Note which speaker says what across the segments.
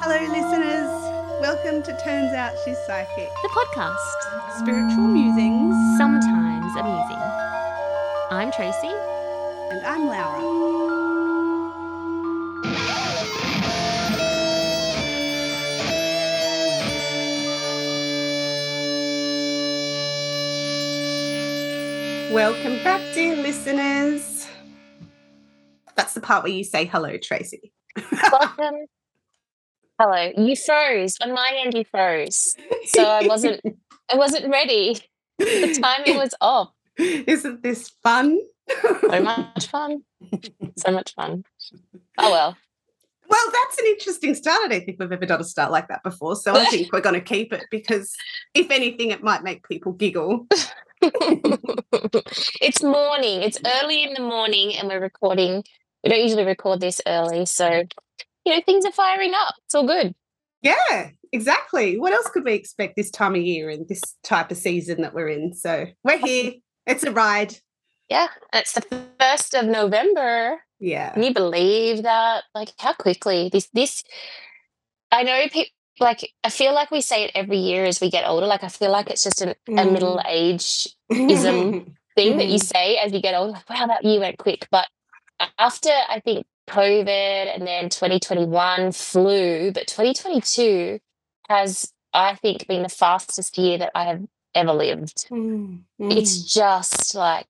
Speaker 1: Hello, listeners. Welcome to Turns Out She's Psychic.
Speaker 2: The podcast,
Speaker 1: Spiritual musings.
Speaker 2: sometimes amusing. I'm Tracy.
Speaker 1: And I'm Laura. Welcome back, dear listeners. That's the part where you say hello, Tracy.
Speaker 2: Welcome. Hello. You froze. On my end, you froze. So I wasn't I wasn't ready. The timing was off.
Speaker 1: Isn't this fun?
Speaker 2: So much fun. So much fun. Oh well.
Speaker 1: Well, that's an interesting start. I don't think we've ever done a start like that before. So I think we're going to keep it because, if anything, it might make people giggle.
Speaker 2: it's morning. It's early in the morning and we're recording. We don't usually record this early, so you know, things are firing up. It's all good.
Speaker 1: Yeah, exactly. What else could we expect this time of year and this type of season that we're in? So we're here. It's a ride.
Speaker 2: Yeah. It's the first of November.
Speaker 1: Yeah.
Speaker 2: Can you believe that? Like how quickly this this I know people like I feel like we say it every year as we get older. Like I feel like it's just an, a
Speaker 1: Mm.
Speaker 2: middle age ism thing that you
Speaker 1: Mhm.
Speaker 2: say as you get older. Like, wow, that year went quick. But after I think COVID and then 2021 flew, but 2022 has, I think, been the fastest year that I have ever lived.
Speaker 1: Mm,
Speaker 2: It's
Speaker 1: mm.
Speaker 2: just like,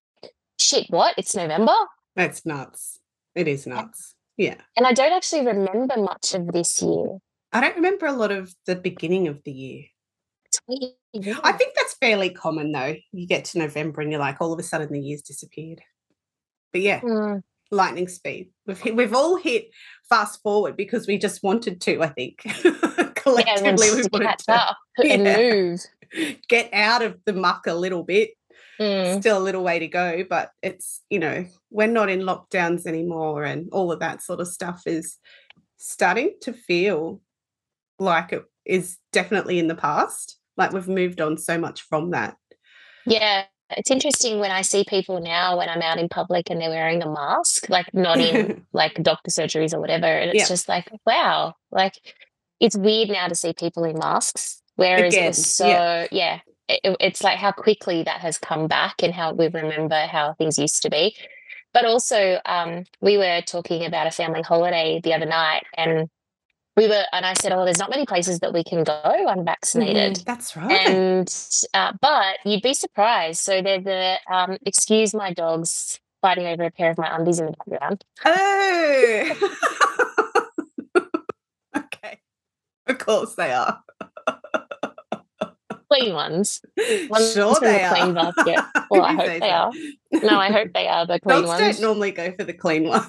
Speaker 2: shit, what? It's November?
Speaker 1: That's nuts. It is nuts. Yeah.
Speaker 2: And I don't actually remember much of this year.
Speaker 1: I don't remember a lot of the beginning of the year.
Speaker 2: It's weird. isn't
Speaker 1: I think that's fairly common though. You get to November and you're like, all of a sudden the year's disappeared. But yeah,
Speaker 2: Mm,
Speaker 1: lightning speed. We've hit, we've all hit fast forward because we just wanted to. I think
Speaker 2: yeah,
Speaker 1: collectively
Speaker 2: everyone's
Speaker 1: we wanted to
Speaker 2: up and
Speaker 1: Yeah.
Speaker 2: move.
Speaker 1: get out of the muck a little bit.
Speaker 2: Mm,
Speaker 1: Still a little way to go, but it's you know we're not in lockdowns anymore, and all of that sort of stuff is starting to feel like it is definitely in the past. Like we've moved on so much from that.
Speaker 2: Yeah, it's interesting when I see people now when I'm out in public and they're wearing a mask, like not in like doctor surgeries or whatever. And it's
Speaker 1: Yeah.
Speaker 2: just like, wow, like it's weird now to see people in masks. Whereas it was so,
Speaker 1: yeah.
Speaker 2: yeah, it- it's like how quickly that has come back and how we remember how things used to be. But also, um, we were talking about a family holiday the other night and we were, and I said, oh, there's not many places that we can go unvaccinated.
Speaker 1: Mhm, That's right.
Speaker 2: And uh, but you'd be surprised. So there's a um, excuse my dogs fighting over a pair of my undies in the background.
Speaker 1: Oh. okay. Of course they are.
Speaker 2: Clean ones. Ones
Speaker 1: sure they
Speaker 2: the
Speaker 1: are.
Speaker 2: basket. Well, I hope they are. No, I hope they are the clean
Speaker 1: Dogs
Speaker 2: ones.
Speaker 1: don't normally go for the clean ones.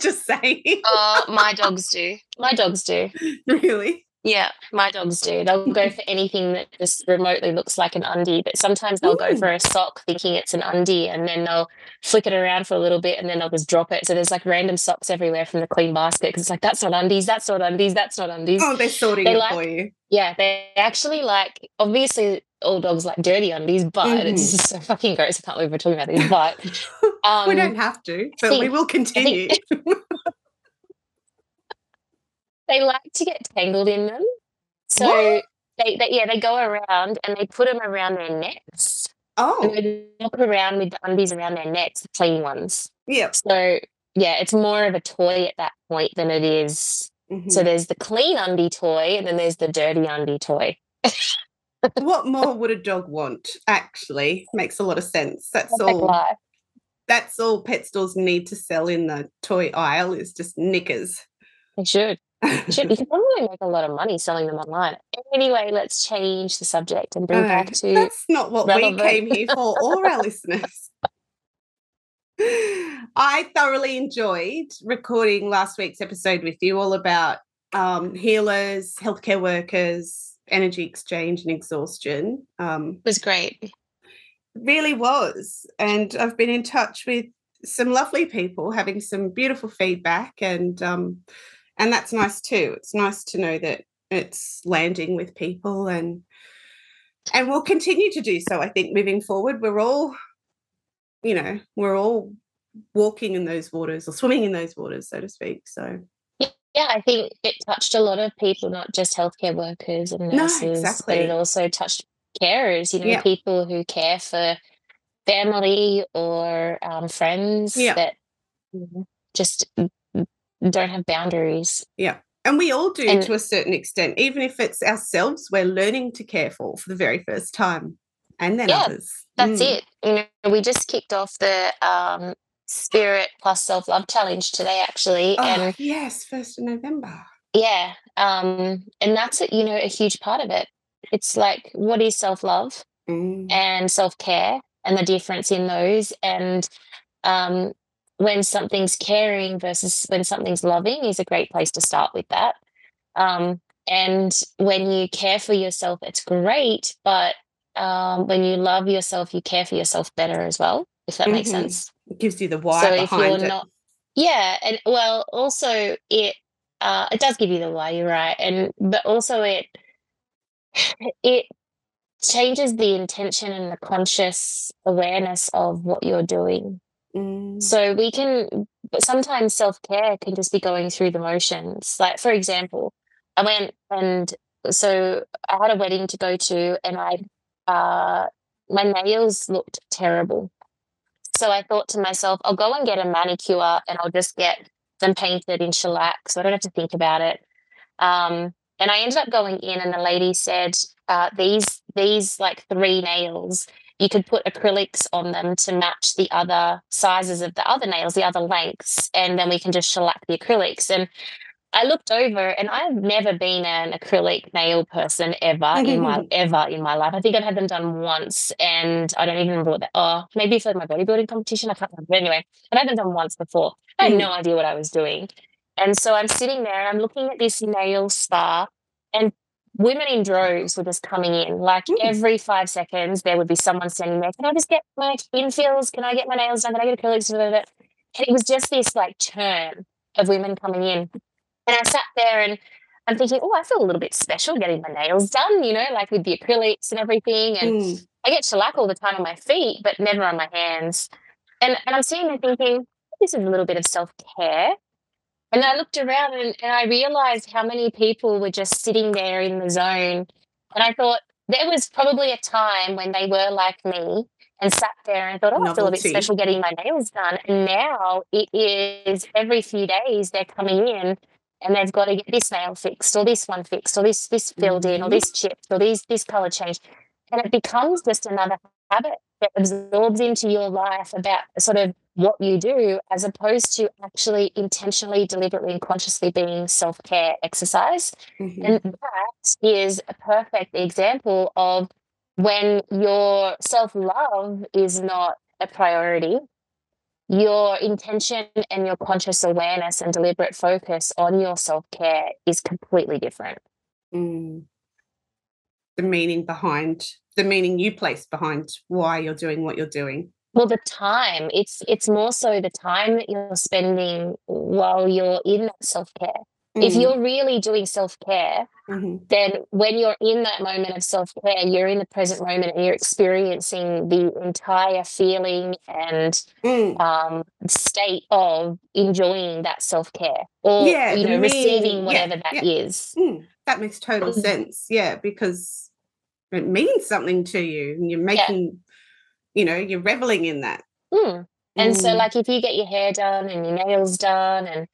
Speaker 1: Just saying.
Speaker 2: Uh, my dogs do. My dogs do.
Speaker 1: really?
Speaker 2: Yeah, my dogs do. They'll go for anything that just remotely looks like an undie, but sometimes they'll go for a sock thinking it's an undie and then they'll flick it around for a little bit and then they'll just drop it. So there's like random socks everywhere from the clean basket because it's like, that's not undies, that's not undies, that's not undies.
Speaker 1: Oh, they're sorting
Speaker 2: They
Speaker 1: it
Speaker 2: like-
Speaker 1: for you.
Speaker 2: Yeah, they actually like, obviously, all dogs like dirty undies, but it's just so fucking gross. I can't believe we're talking about this, but um,
Speaker 1: we don't have to, but we will continue.
Speaker 2: they like to get tangled in them. So
Speaker 1: What?
Speaker 2: they, they, yeah, they go around and they put them around their necks. And
Speaker 1: oh,
Speaker 2: they walk around with the undies around their necks, the clean ones.
Speaker 1: yeah.
Speaker 2: So yeah, it's more of a toy at that point than it is.
Speaker 1: Mhm.
Speaker 2: So there's the clean undie toy and then there's the dirty undie toy.
Speaker 1: what more would a dog want? Actually, makes a lot of sense. That's
Speaker 2: Perfect
Speaker 1: all.
Speaker 2: life.
Speaker 1: That's all pet stores need to sell in the toy aisle is just knickers.
Speaker 2: They should. Should. You can probably make a lot of money selling them online. Anyway, let's change the subject and bring
Speaker 1: No,
Speaker 2: back to
Speaker 1: that's not what
Speaker 2: relevant.
Speaker 1: we came here for, or our listeners. I thoroughly enjoyed recording last week's episode with you, all about um, healers, healthcare workers, energy exchange, and exhaustion. Um,
Speaker 2: It was great.
Speaker 1: really was. And I've been in touch with some lovely people having some beautiful feedback and um and that's nice too. It's nice to know that it's landing with people and and we'll continue to do so I think moving forward. We're all you know, we're all walking in those waters or swimming in those waters, so to speak. So
Speaker 2: yeah, I think it touched a lot of people, not just healthcare workers and nurses, no, exactly. but it also touched carers, you know, yeah. people who care for family or um, friends yeah. that just don't have boundaries.
Speaker 1: Yeah. And we all do and, to a certain extent, even if it's ourselves we're learning to care for for the very first time. And then yeah, others.
Speaker 2: That's mm. it. You know, we just kicked off the um, Spirit Plus Self Love Challenge today, actually.
Speaker 1: Oh, and yes, first of November.
Speaker 2: Yeah. Um, and that's a, you know, a huge part of it. It's like what is self love mm. and self care and the difference in those. And um, when something's caring versus when something's loving is a great place to start with that. Um, and when you care for yourself, it's great. But um, when you love yourself, you care for yourself better as well, if that mm-hmm. makes sense.
Speaker 1: It gives you the why so behind it. Not,
Speaker 2: yeah. And well, also it, uh, it does give you the why, you're right. And, but also it, it changes the intention and the conscious awareness of what you're doing
Speaker 1: Mm.
Speaker 2: So we can, sometimes self care can just be going through the motions. Like, for example, I went and so I had a wedding to go to, and I, uh, my nails looked terrible. So I thought to myself, I'll go and get a manicure and I'll just get them painted in shellac so I don't have to think about it. Um, and I ended up going in, and the lady said, uh, "These these like three nails you could put acrylics on them to match the other sizes of the other nails, the other lengths, and then we can just shellac the acrylics. And I looked over and I've never been an acrylic nail person ever in my ever in my life. I think I've had them done once and I don't even remember what that oh, maybe for my bodybuilding competition. I can't remember. But anyway, I've had them done once before. I had mm. no idea what I was doing. And so I'm sitting there and I'm looking at this nail spa and women in droves were just coming in. Like mm. every five seconds, there would be someone standing there. Can I just get my infills? Can I get my nails done? Can I get acrylics? And it was just this like churn of women coming in. And I sat there and I'm thinking, oh, I feel a little bit special getting my nails done, you know, like with the acrylics and everything. And mm. I get shellac all the time on my feet, but never on my hands. And, and I'm sitting there thinking, this is a little bit of self care. And I looked around and, and I realized how many people were just sitting there in the zone. And I thought there was probably a time when they were like me and sat there and thought, oh, Novelty. I feel a bit special getting my nails done. And now it is every few days they're coming in and they've got to get this nail fixed or this one fixed or this this filled mm-hmm. in or mm-hmm. this chipped or these this color changed. And it becomes just another habit that absorbs into your life about sort of what you do as opposed to actually intentionally, deliberately, and consciously being self care exercise. Mm-hmm. And that is a perfect example of when your self love is not a priority, your intention and your conscious awareness and deliberate focus on your self care is completely different.
Speaker 1: Mm. The meaning behind the meaning you place behind why you're doing what you're doing
Speaker 2: well the time it's it's more so the time that you're spending while you're in that self-care mm. if you're really doing self-care mm-hmm. then when you're in that moment of self-care you're in the present moment and you're experiencing the entire feeling and
Speaker 1: mm.
Speaker 2: um, state of enjoying that self-care or yeah, you know receiving whatever yeah, that
Speaker 1: yeah.
Speaker 2: is.
Speaker 1: Mm. that makes total mm. sense yeah because it means something to you and you're making you know you're reveling in that
Speaker 2: mm. and mm. so like if you get your hair done and your nails done and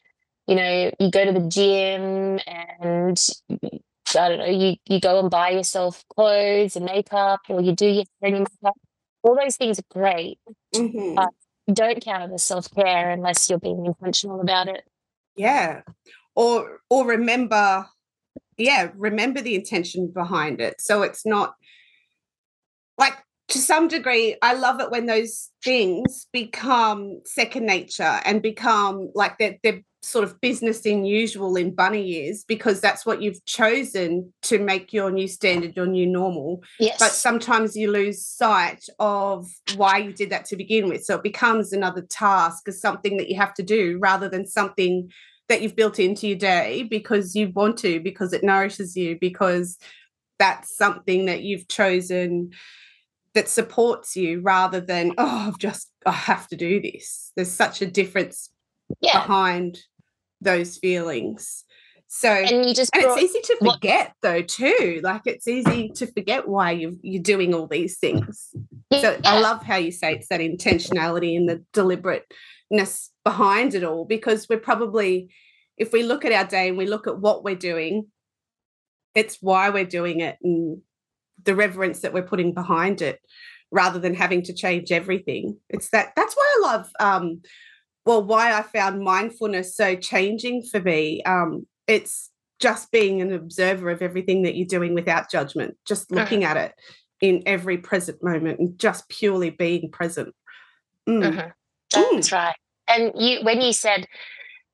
Speaker 2: you know you go to the gym and i don't know you you go and buy yourself clothes and makeup or you do your hair and your makeup all those things are great
Speaker 1: mm-hmm.
Speaker 2: but don't count it as self-care unless you're being intentional about it
Speaker 1: yeah or or remember yeah remember the intention behind it so it's not like to some degree, I love it when those things become second nature and become like they're, they're sort of business in usual in bunny years because that's what you've chosen to make your new standard, your new normal.
Speaker 2: Yes.
Speaker 1: But sometimes you lose sight of why you did that to begin with. So it becomes another task or something that you have to do rather than something that you've built into your day because you want to, because it nourishes you, because that's something that you've chosen that supports you rather than oh i've just i have to do this. There's such a difference
Speaker 2: yeah.
Speaker 1: behind those feelings. So
Speaker 2: and you just
Speaker 1: and
Speaker 2: brought,
Speaker 1: it's easy to
Speaker 2: what-
Speaker 1: forget though too. Like it's easy to forget why you you're doing all these things. So i love how you say it's that intentionality and the deliberateness behind it all because we're probably if we look at our day and we look at what we're doing it's why we're doing it and the reverence that we're putting behind it rather than having to change everything it's that that's why i love um well why i found mindfulness so changing for me um it's just being an observer of everything that you're doing without judgment just looking at it in every present moment and just purely being present Mm.
Speaker 2: Mhm. That's right. And you, when you said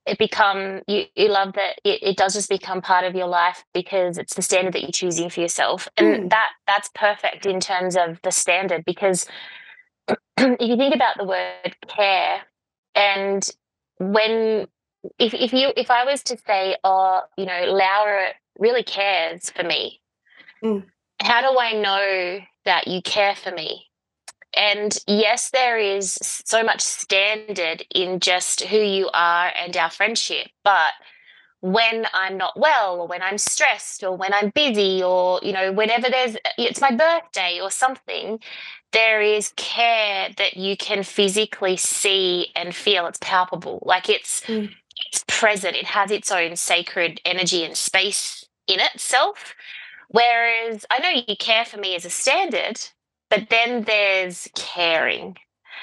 Speaker 2: it become, you, you love that it, it does just become part of your life because it's the standard that you're choosing for yourself, and
Speaker 1: Mm.
Speaker 2: that that's perfect in terms of the standard. Because if you think about the word care, and when if if you if I was to say, oh, you know, Laura really cares for me,
Speaker 1: Mm.
Speaker 2: how do I know that you care for me? And yes, there is so much standard in just who you are and our friendship. But when I'm not well, or when I'm stressed, or when I'm busy, or, you know, whenever there's, it's my birthday or something, there is care that you can physically see and feel. It's palpable. Like it's,
Speaker 1: Mm.
Speaker 2: it's present. It has its own sacred energy and space in itself. Whereas I know you care for me as a standard, but then there's caring,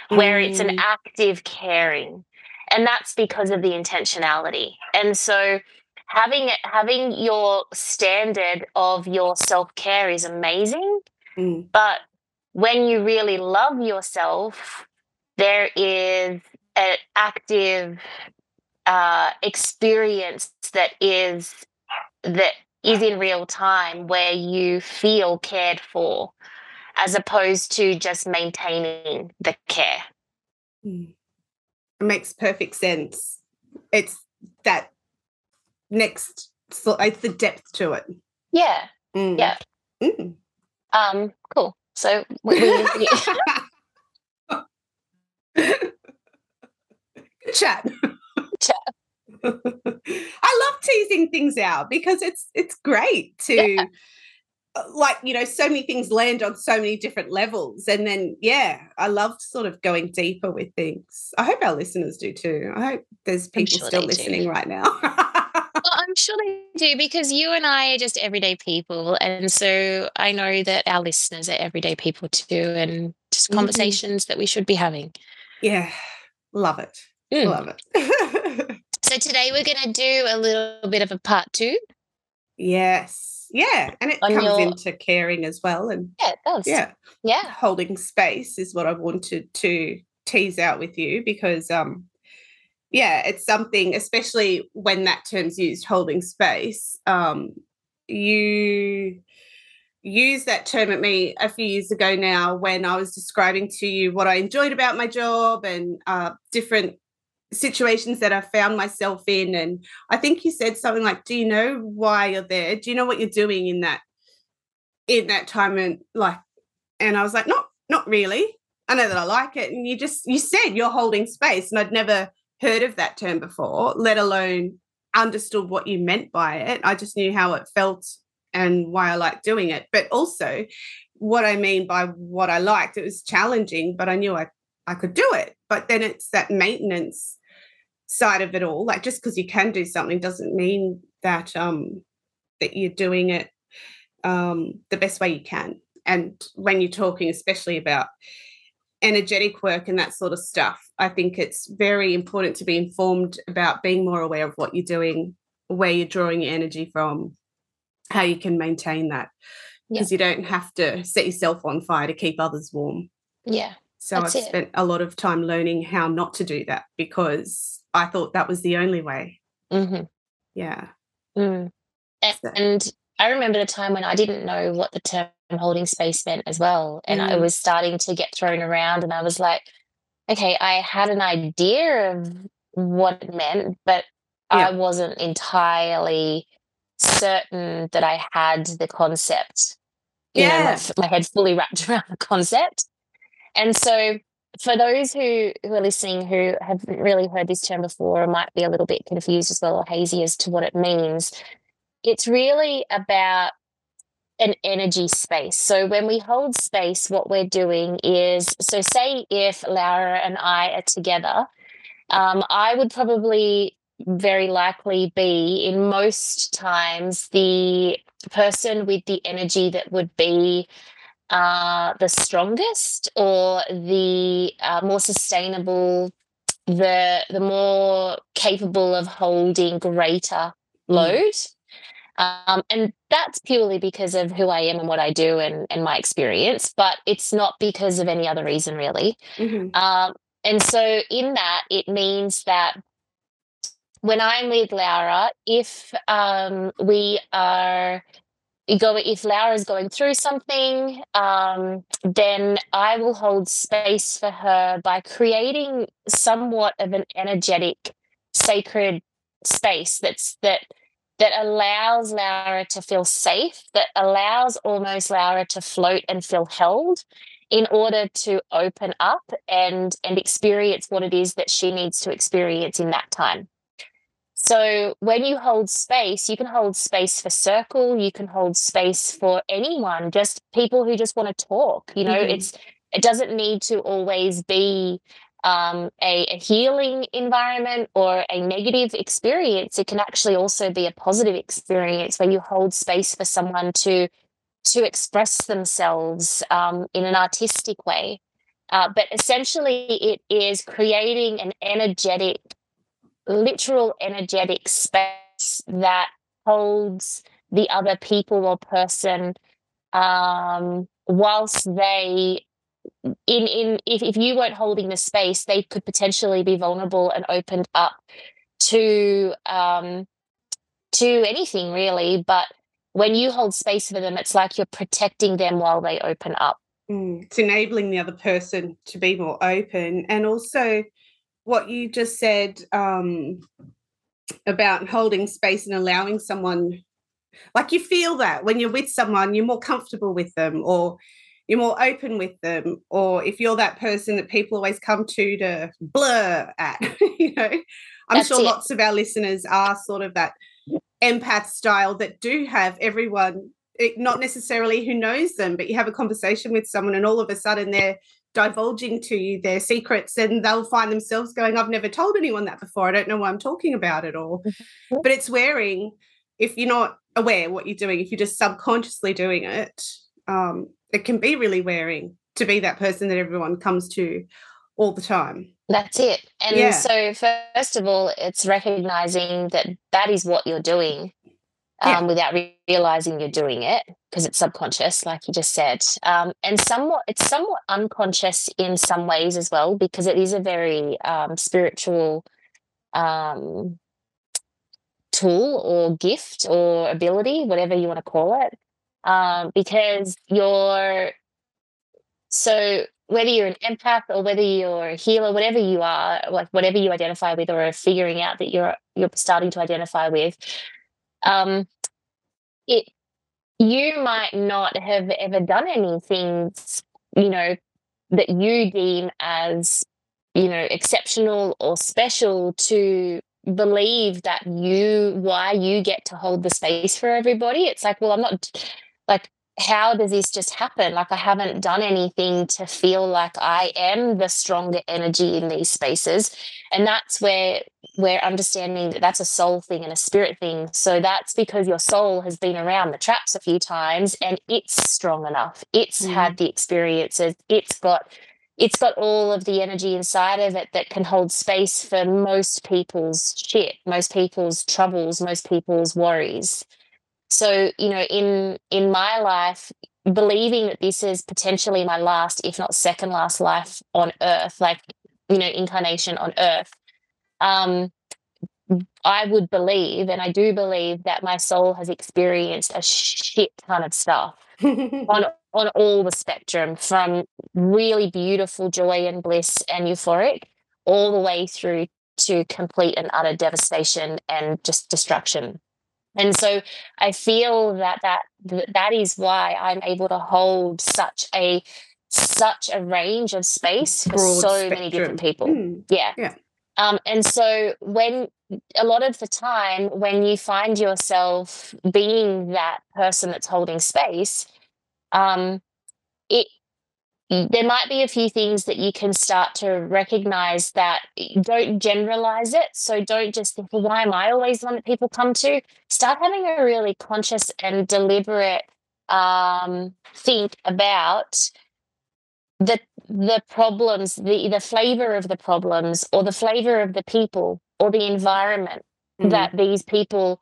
Speaker 2: where it's an
Speaker 1: Mm.
Speaker 2: active caring. And that's because of the intentionality. And so having having your standard of your self-care is amazing,
Speaker 1: Mm.
Speaker 2: but when you really love yourself, there is an active uh, experience that is that is in real time where you feel cared for as opposed to just maintaining the care.
Speaker 1: Mm. It makes perfect sense. It's that next, so it's the depth to it.
Speaker 2: Yeah.
Speaker 1: Mm.
Speaker 2: Yeah.
Speaker 1: Mm.
Speaker 2: Um, cool. So we, we,
Speaker 1: Good chat.
Speaker 2: Chat.
Speaker 1: I love teasing things out because it's it's great to uh, like you know so many things land on so many different levels and then yeah I love sort of going deeper with things. I hope our listeners do too. I hope there's people
Speaker 2: sure
Speaker 1: still
Speaker 2: they do.
Speaker 1: listening right now.
Speaker 2: Well, I'm sure they do because you and I are just everyday people. And so I know that our listeners are everyday people too, and just
Speaker 1: Mhm.
Speaker 2: conversations that we should be having.
Speaker 1: yeah, love it.
Speaker 2: Mm.
Speaker 1: Love it.
Speaker 2: So today we're going to do a little bit of a part two.
Speaker 1: Yes. Yeah, and it
Speaker 2: On
Speaker 1: comes
Speaker 2: your-
Speaker 1: into caring as well and
Speaker 2: Yeah, it does.
Speaker 1: yeah.
Speaker 2: Yeah.
Speaker 1: holding space is what I wanted to tease out with you because um yeah it's something especially when that term's used holding space um you used that term at me a few years ago now when I was describing to you what I enjoyed about my job and uh different situations that I found myself in and I think you said something like do you know why you're there do you know what you're doing in that in that time and like and I was like, not not really. I know that I like it. And you just you said you're holding space. And I'd never heard of that term before, let alone understood what you meant by it. I just knew how it felt and why I liked doing it. But also what I mean by what I liked, it was challenging, but I knew I, I could do it. But then it's that maintenance side of it all. Like just because you can do something doesn't mean that um that you're doing it um the best way you can and when you're talking especially about energetic work and that sort of stuff i think it's very important to be informed about being more aware of what you're doing where you're drawing your energy from how you can maintain that
Speaker 2: Yeah.
Speaker 1: because you don't have to set yourself on fire to keep others warm
Speaker 2: Yeah.
Speaker 1: So
Speaker 2: That's
Speaker 1: i've
Speaker 2: it.
Speaker 1: spent a lot of time learning how not to do that because i thought that was the only way
Speaker 2: hmm
Speaker 1: yeah
Speaker 2: Mm. And,
Speaker 1: So-
Speaker 2: and I remember the time when I didn't know what the term holding space meant as well. And I
Speaker 1: Mm.
Speaker 2: was starting to get thrown around, and I was like, okay, I had an idea of what it meant, but I wasn't entirely certain that I had the concept. you yeah. know, my, my head fully wrapped around the concept. And so for those who, who are listening who haven't really heard this term before or might be a little bit confused as well or hazy as to what it means, it's really about an energy space. So when we hold space, what we're doing is so say if Laura and I are together, um, I would probably very likely be in most times the person with the energy that would be uh, the strongest or the uh, more sustainable, the the more capable of holding greater mm. load. Um, and that's purely because of who I am and what I do and, and my experience, but it's not because of any other reason, really. Mm-hmm. Um, and so, in that, it means that when I'm with Laura, if um, we are go if Laura is going through something, um, then I will hold space for her by creating somewhat of an energetic, sacred space that's that that allows Laura to feel safe, that allows almost Laura to float and feel held in order to open up and and experience what it is that she needs to experience in that time. So when you hold space, you can hold space for circle, you can hold space for anyone, just people who just want to talk. You know, mm-hmm. it's it doesn't need to always be um, a, a, healing environment or a negative experience. It can actually also be a positive experience where you hold space for someone to to express themselves um, in an artistic way. Uh, but essentially, it is creating an energetic literal energetic space that holds the other people or person um, whilst they in in if, if you weren't holding the space they could potentially be vulnerable and opened up to um to anything really. But when you hold space for them it's like you're protecting them while they open up.
Speaker 1: Mm, it's enabling the other person to be more open and also what you just said um, about holding space and allowing someone, like you feel that when you're with someone, you're more comfortable with them or you're more open with them. Or if you're that person that people always come to to blur at, you know, I'm That's sure it. lots of our listeners are sort of that empath style that do have everyone it, not necessarily who knows them, but you have a conversation with someone and all of a sudden they're divulging to you their secrets and they'll find themselves going i've never told anyone that before. I don't know why i'm talking about it all. Mm-hmm. but it's wearing if you're not aware what you're doing if you're just subconsciously doing it um, it can be really wearing to be that person that everyone comes to all the time.
Speaker 2: That's it. And yeah. so first of all it's recognizing that that is what you're doing um, without re- realizing you're doing it because it's subconscious, like you just said. Um, and somewhat, it's somewhat unconscious in some ways as well because it is a very um, spiritual um, tool or gift or ability, whatever you want to call it. Um, because you're so whether you're an empath or whether you're a healer, whatever you are, like whatever you identify with or are figuring out that you're you're starting to identify with, um, it you might not have ever done anything, you know, that you deem as, you know, exceptional or special to believe that you why you get to hold the space for everybody. It's like, well, I'm not like how does this just happen? Like, I haven't done anything to feel like I am the stronger energy in these spaces. And that's where we're understanding that that's a soul thing and a spirit thing. So that's because your soul has been around the traps a few times and it's strong enough. It's mm. had the experiences. It's got it's got all of the energy inside of it that can hold space for most people's shit, most people's troubles, most people's worries. So, you know, in in my life, believing that this is potentially my last, if not second last life on earth, like, you know, incarnation on earth, um, I would believe, and I do believe that my soul has experienced a shit ton of stuff on on all the spectrum, from really beautiful joy and bliss and euphoric, all the way through to complete and utter devastation and just destruction. and so i feel that that that is why i'm able to hold such a such a range of space for
Speaker 1: Broad
Speaker 2: so
Speaker 1: spectrum.
Speaker 2: many different people
Speaker 1: Mm,
Speaker 2: yeah
Speaker 1: Yeah.
Speaker 2: Um and so when a lot of the time when you find yourself being that person that's holding space um it there might be a few things that you can start to recognize that don't generalize it. So don't just think, well, why am I always the one that people come to? Start having a really conscious and deliberate um, think about the the problems, the the flavor of the problems, or the flavor of the people, or the environment
Speaker 1: mm,
Speaker 2: that these people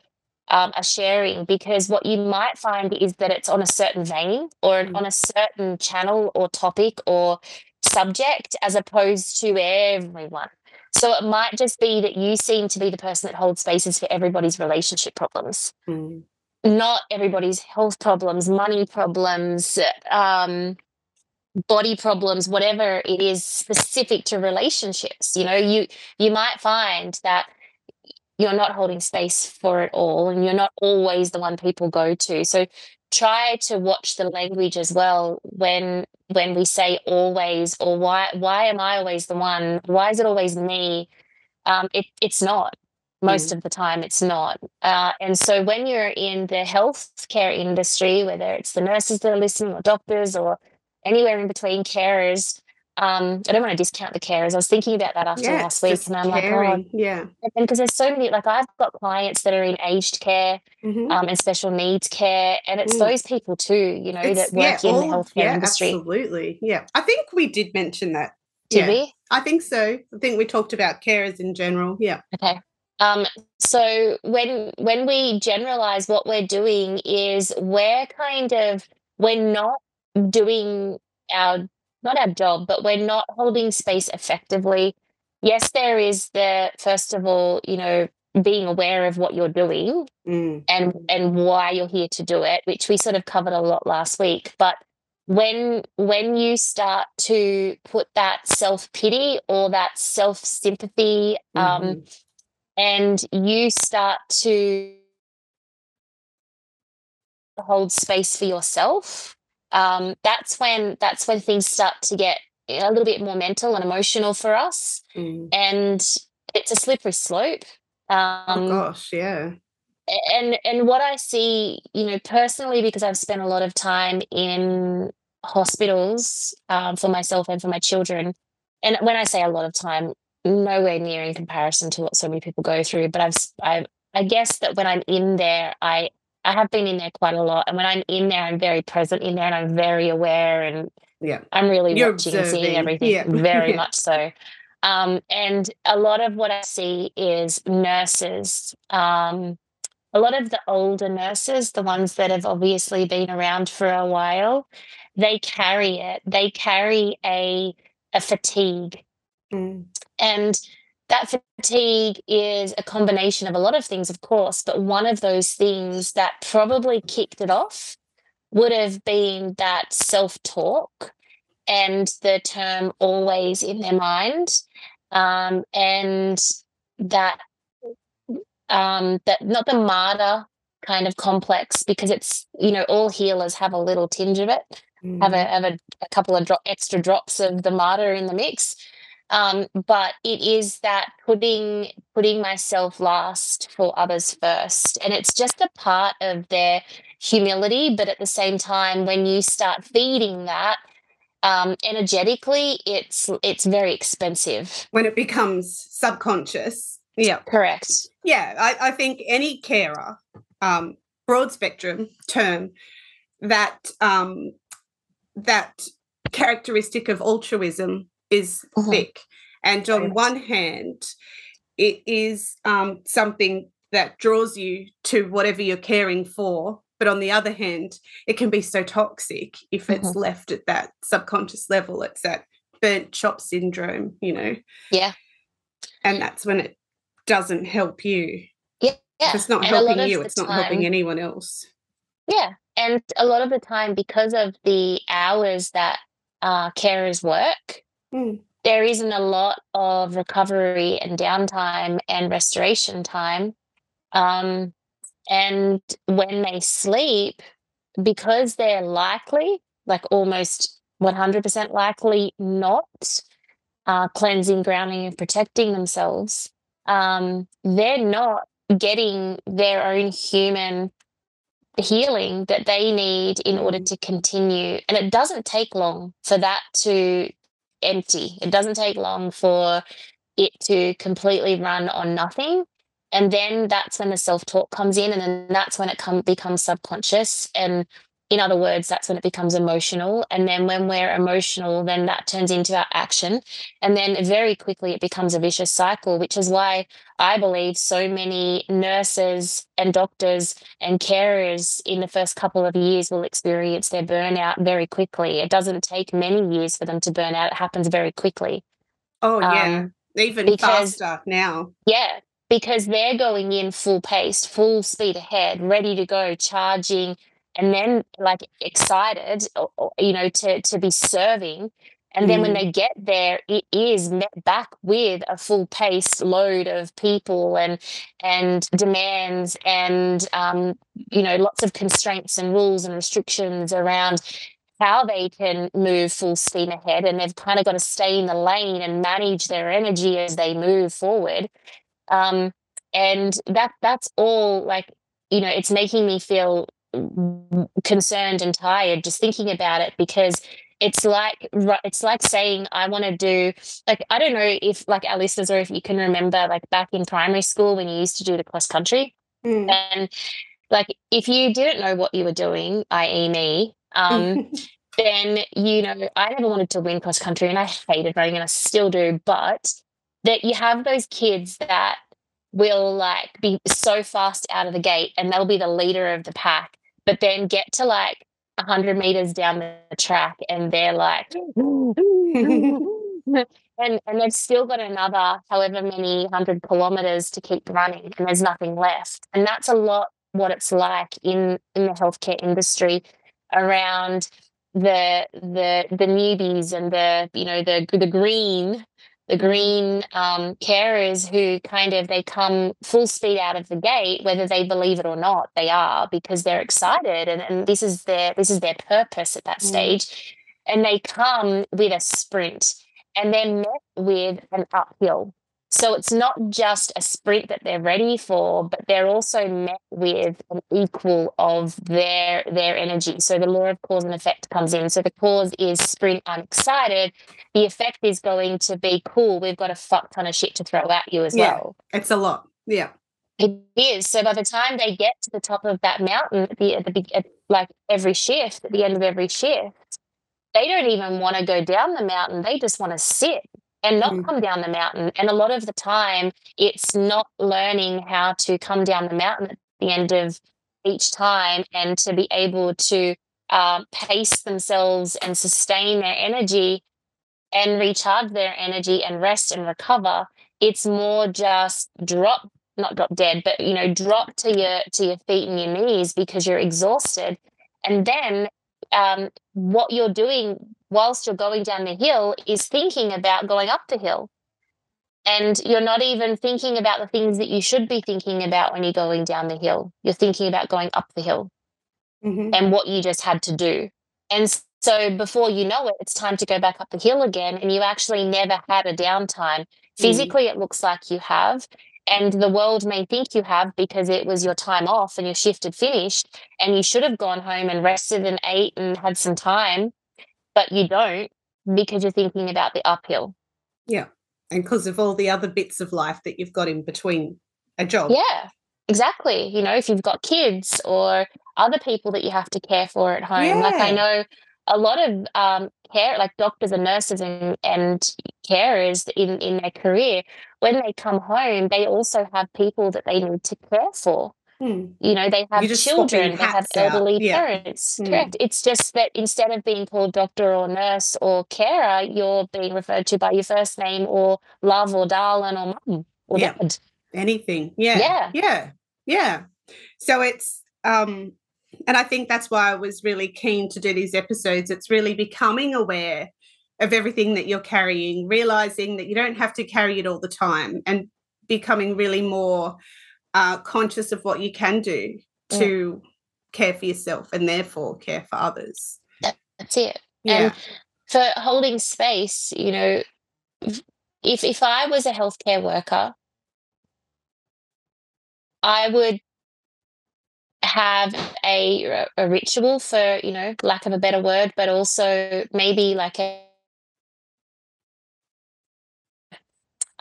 Speaker 2: um, are sharing because what you might find is that it's on a certain vein or
Speaker 1: Mm.
Speaker 2: on a certain channel or topic or subject as opposed to everyone. So it might just be that you seem to be the person that holds spaces for everybody's relationship problems,
Speaker 1: mm,
Speaker 2: not everybody's health problems, money problems, um, body problems, whatever it is specific to relationships. You know, you you might find that you're not holding space for it all and you're not always the one people go to so try to watch the language as well when when we say always or why why am i always the one why is it always me um it, it's not most
Speaker 1: Mm.
Speaker 2: of the time it's not uh, and so when you're in the healthcare industry whether it's the nurses that are listening or doctors or anywhere in between carers um, I don't want to discount the carers. I was thinking about that after
Speaker 1: yeah,
Speaker 2: last week, and I'm like, oh,
Speaker 1: yeah.
Speaker 2: and because there's so many like i've got clients that are in aged care
Speaker 1: Mhm.
Speaker 2: um, and special needs care and it's
Speaker 1: Mm.
Speaker 2: those people too you know
Speaker 1: It's-
Speaker 2: that work in the
Speaker 1: all-
Speaker 2: healthcare
Speaker 1: yeah,
Speaker 2: industry
Speaker 1: Absolutely. Yeah. I think we did mention that.
Speaker 2: did
Speaker 1: yeah.
Speaker 2: we
Speaker 1: I think so. I think we talked about carers in general. Yeah.
Speaker 2: okay um, so when when we generalize what we're doing is we're kind of we're not doing our not our job but we're not holding space effectively. Yes there is the first of all you know being aware of what you're doing
Speaker 1: Mm,
Speaker 2: and and why you're here to do it which we sort of covered a lot last week. But when when you start to put that self-pity or that self-sympathy um,
Speaker 1: mhm.
Speaker 2: and you start to hold space for yourself um, that's when that's when things start to get a little bit more mental and emotional for us
Speaker 1: Mm.
Speaker 2: and it's a slippery slope um,
Speaker 1: oh gosh, yeah.
Speaker 2: and and what I see, you know, personally, because I've spent a lot of time in hospitals um, for myself and for my children, and when I say a lot of time, nowhere near in comparison to what so many people go through. But I've s- I I guess that when I'm in there, I I have been in there quite a lot, and when I'm in there, I'm very present in there, and I'm very aware, and
Speaker 1: Yeah.
Speaker 2: I'm really
Speaker 1: You're
Speaker 2: watching and seeing everything
Speaker 1: yeah,
Speaker 2: very
Speaker 1: yeah.
Speaker 2: much so. Um, and a lot of what I see is nurses. Um, a lot of the older nurses, the ones that have obviously been around for a while, they carry it. They carry a a fatigue,
Speaker 1: Mm,
Speaker 2: and that fatigue is a combination of a lot of things, of course. But one of those things that probably kicked it off would have been that self talk and the term always in their mind, um, and that um that not the martyr kind of complex because it's you know all healers have a little tinge of it have a
Speaker 1: mm,
Speaker 2: have a, a couple of drop, extra drops of the martyr in the mix um but it is that putting putting myself last for others first and it's just a part of their humility but at the same time when you start feeding that um energetically it's it's very expensive
Speaker 1: When it becomes subconscious. Yeah.
Speaker 2: correct
Speaker 1: Yeah. I, I think any carer, um, broad spectrum term, that um, that characteristic of altruism is
Speaker 2: Mhm.
Speaker 1: thick. And on one hand, it is um, something that draws you to whatever you're caring for. But on the other hand, it can be so toxic if it's left at that subconscious level. It's that burnt chop syndrome, you know,
Speaker 2: yeah
Speaker 1: and that's when it doesn't help you.
Speaker 2: Yeah,
Speaker 1: If it's not
Speaker 2: and
Speaker 1: helping you, it's not helping anyone else.
Speaker 2: Yeah, and a lot of the time, because of the hours that uh, carers work,
Speaker 1: Mm.
Speaker 2: there isn't a lot of recovery and downtime and restoration time. Um, and when they sleep, because they're likely, like almost 100% likely not uh, cleansing, grounding, and protecting themselves, um, they're not getting their own human healing that they need in order mm. to continue. And it doesn't take long for that to empty. It doesn't take long for it to completely run on nothing. And then that's when the self talk comes in, and then that's when it come, becomes subconscious. And in other words, that's when it becomes emotional. And then when we're emotional, then that turns into our action. And then very quickly it becomes a vicious cycle, which is why I believe so many nurses and doctors and carers in the first couple of years will experience their burnout very quickly. It doesn't take many years for them to burn out, it happens very quickly.
Speaker 1: Oh, yeah. Um, Even because, faster now.
Speaker 2: Yeah, because they're going in full pace, full speed ahead, ready to go, charging and then like excited you know to to be serving. And then mm. when they get there it is met back with a full pace load of people and and demands and um, you know lots of constraints and rules and restrictions around how they can move full steam ahead. And they've kind of got to stay in the lane and manage their energy as they move forward. Um, and that that's all like you know it's making me feel concerned and tired just thinking about it because it's like it's like saying i want to do like i don't know if like our listeners or if you can remember like back in primary school when you used to do the cross country mm. and like if you didn't know what you were doing i.e me um then you know i never wanted to win cross country and i hated running and i still do but that you have those kids that will like be so fast out of the gate and they'll be the leader of the pack but then get to like 100 meters down the track and they're like and and they've still got another however many hundred kilometers to keep running and there's nothing left. And that's a lot what it's like in in the healthcare industry around the the the newbies and the you know the the green the green um, carers who kind of they come full speed out of the gate whether they believe it or not they are because they're excited and, and this is their this is their purpose at that mm. stage and they come with a sprint and they're met with an uphill so it's not just a sprint that they're ready for, but they're also met with an equal of their their energy. So the law of cause and effect comes in. So the cause is sprint, I'm excited. The effect is going to be cool. We've got a fuck ton of shit to throw at you as
Speaker 1: yeah,
Speaker 2: well.
Speaker 1: It's a lot. Yeah.
Speaker 2: It is. So by the time they get to the top of that mountain, at the, at the at, like every shift, at the end of every shift, they don't even want to go down the mountain. They just want to sit and not mm. come down the mountain. And a lot of the time, it's not learning how to come down the mountain at the end of each time and to be able to uh, pace themselves and sustain their energy and recharge their energy and rest and recover. It's more just drop, not drop dead, but you know, drop to your to your feet and your knees because you're exhausted. And then um, what you're doing whilst you're going down the hill is thinking about going up the hill. And you're not even thinking about the things that you should be thinking about when you're going down the hill. You're thinking about going up the hill mm-hmm. and what you just had to do. And so before you know it, it's time to go back up the hill again. And you actually never had a downtime. Mm. Physically, mm. it looks like you have. And the world may think you have because it was your time off and your shift had finished. And you should have gone home and rested and ate and had some time but you don't because you're thinking about the uphill.
Speaker 1: Yeah. And because of all the other bits of life that you've got in between a job.
Speaker 2: Yeah, exactly. You know, if you've got kids or other people that you have to care for at home. Yeah. Like I know a lot of um, care, like doctors and nurses and, and carers in, in their career, when they come home, they also have people that they need to care for. Hmm. You know, they have children, they have elderly yeah. parents. Hmm. Correct. It's just that instead of being called doctor or nurse or carer, you're being referred to by your first name or love or darling or mum or yeah. dad.
Speaker 1: Anything. Yeah. Yeah. Yeah. Yeah. So it's um and I think that's why I was really keen to do these episodes. It's really becoming aware of everything that you're carrying, realizing that you don't have to carry it all the time and becoming really more uh, conscious of what you can do to care for yourself and therefore care for others.
Speaker 2: That's it.
Speaker 1: Yeah.
Speaker 2: And for holding space, you know, if if I was a healthcare worker, I would have a a ritual for, you know, lack of a better word, but also maybe like a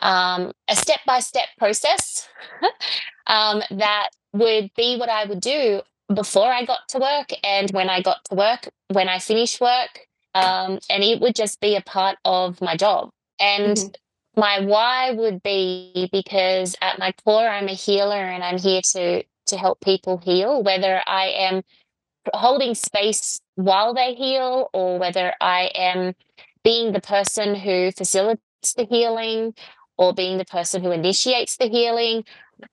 Speaker 2: um, a step by step process um, that would be what I would do before I got to work and when I got to work, when I finished work. Um, and it would just be a part of my job. And
Speaker 1: Mhm.
Speaker 2: my why would be because at my core, I'm a healer and I'm here to to help people heal, whether I am holding space while they heal or whether I am being the person who facilitates the healing or being the person who initiates the healing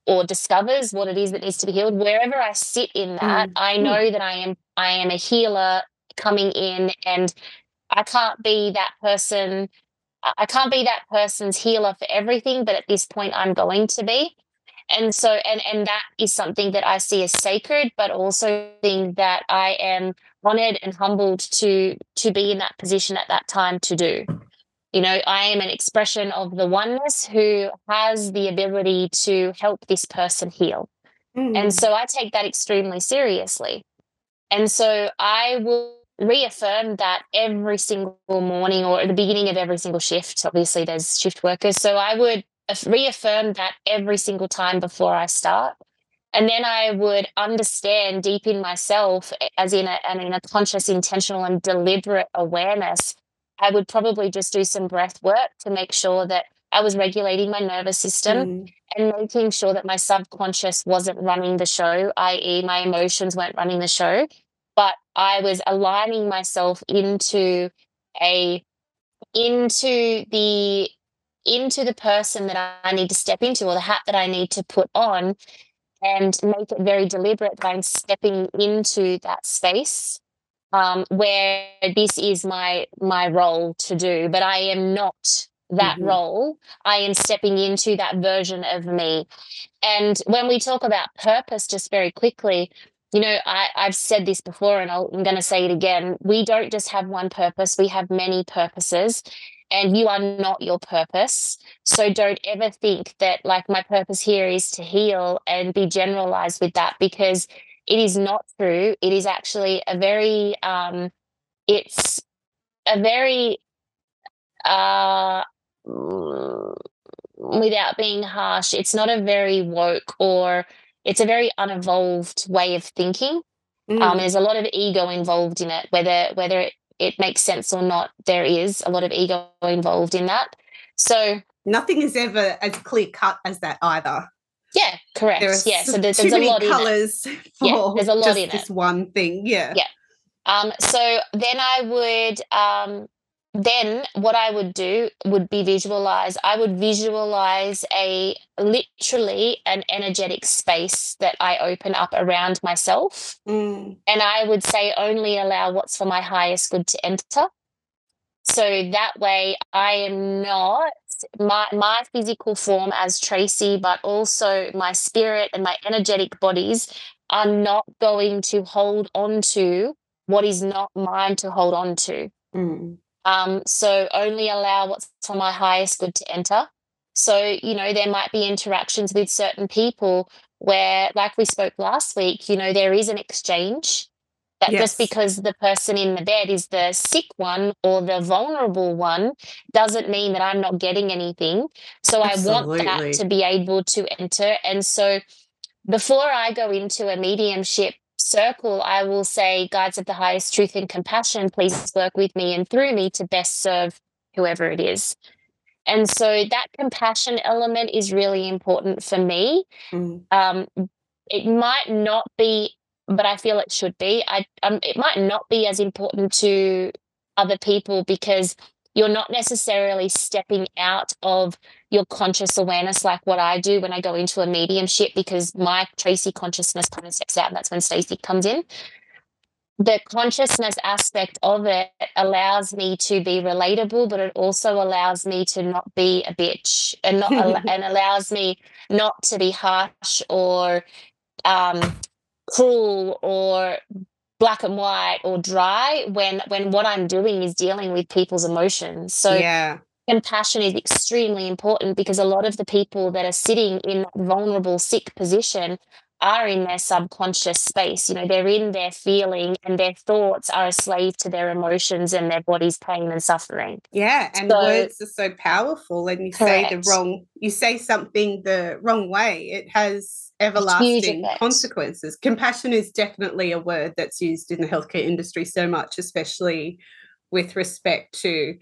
Speaker 2: or discovers what it is that needs to be healed wherever i sit in that
Speaker 1: Mm.
Speaker 2: i
Speaker 1: Mm.
Speaker 2: know that i am i am a healer coming in and i can't be that person I I can't be that person's healer for everything but at this point i'm going to be and so and and that is something that i see as sacred but also thing that i am honored and humbled to to be in that position at that time to do you know i am an expression of the oneness who has the ability to help this person heal
Speaker 1: Mm.
Speaker 2: and so i take that extremely seriously and so i will reaffirm that every single morning or at the beginning of every single shift obviously there's shift workers so i would reaffirm that every single time before i start and then I would understand deep in myself, as in a, and in a conscious, intentional, and deliberate awareness. I would probably just do some breath work to make sure that I was regulating my nervous system
Speaker 1: Mm.
Speaker 2: and making sure that my subconscious wasn't running the show, i.e., my emotions weren't running the show, but I was aligning myself into a into the into the person that I need to step into or the hat that I need to put on and make it very deliberate by stepping into that space um, where this is my my role to do, but I am not that
Speaker 1: Mhm.
Speaker 2: role. I am stepping into that version of me. And when we talk about purpose, just very quickly, you know, I, I've said this before and I'll, I'm going to say it again. We don't just have one purpose, we have many purposes, and you are not your purpose. So don't ever think that, like, my purpose here is to heal and be generalized with that because it is not true. It is actually a very, um, it's a very, uh, mm, without being harsh, it's not a very woke or it's a very unevolved way of thinking. Um,
Speaker 1: Mm.
Speaker 2: there's a lot of ego involved in it, whether whether it, it makes sense or not. There is a lot of ego involved in that. So
Speaker 1: Nothing is ever as clear cut as that either.
Speaker 2: Yeah, correct. Yeah, so
Speaker 1: s-
Speaker 2: there-
Speaker 1: too
Speaker 2: there's a lot
Speaker 1: colors for
Speaker 2: Yeah, there's a lot
Speaker 1: just
Speaker 2: in
Speaker 1: this
Speaker 2: it.
Speaker 1: one thing. Yeah.
Speaker 2: Yeah. Um, so then I would um, then what I would do would be visualize. I would visualize a literally an energetic space that I open up around myself.
Speaker 1: Mm.
Speaker 2: And I would say only allow what's for my highest good to enter. So that way I am not my my physical form as Tracy, but also my spirit and my energetic bodies are not going to hold on to what is not mine to hold on to.
Speaker 1: Mm.
Speaker 2: Um, so only allow what's for my highest good to enter. So, you know, there might be interactions with certain people where, like we spoke last week, you know, there is an exchange that just because the person in the bed is the sick one or the vulnerable one doesn't mean that I'm not getting anything. So I want that to be able to enter. And so before I go into a mediumship circle, I will say, Guides of the highest truth and compassion, please work with me and through me to best serve whoever it is. And so that compassion element is really important for me.
Speaker 1: Mm.
Speaker 2: Um, it might not be, but I feel it should be. I um, it might not be as important to other people because you're not necessarily stepping out of your conscious awareness like what I do when I go into a mediumship because my Tracy consciousness kind of steps out and that's when Stacey comes in. the consciousness aspect of it allows me to be relatable, but it also allows me to not be a bitch and not and allows me not to be harsh or um, cruel or black and white or dry when when what I'm doing is dealing with people's emotions. So
Speaker 1: yeah.
Speaker 2: compassion is extremely important because a lot of the people that are sitting in that vulnerable sick position are in their subconscious space. You know, they're in their feeling and their thoughts are a slave to their emotions and their body's pain and suffering.
Speaker 1: Yeah. And so, words are so powerful. And you correct. say the wrong, you say something the wrong way, it has everlasting consequences. Compassion is definitely a word that's used in the healthcare industry so much, especially with respect to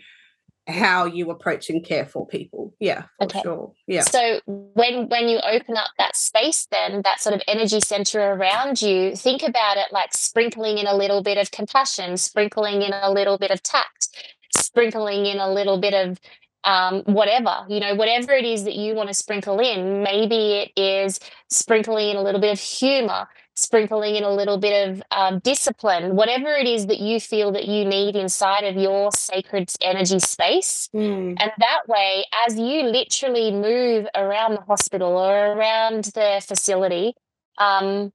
Speaker 1: how you approach and care for people yeah for okay. sure yeah
Speaker 2: so when when you open up that space then that sort of energy center around you think about it like sprinkling in a little bit of compassion sprinkling in a little bit of tact sprinkling in a little bit of um, whatever, you know, whatever it is that you want to sprinkle in. Maybe it is sprinkling in a little bit of humor, sprinkling in a little bit of um, discipline, whatever it is that you feel that you need inside of your sacred energy space.
Speaker 1: Mm.
Speaker 2: And that way, as you literally move around the hospital or around the facility, um,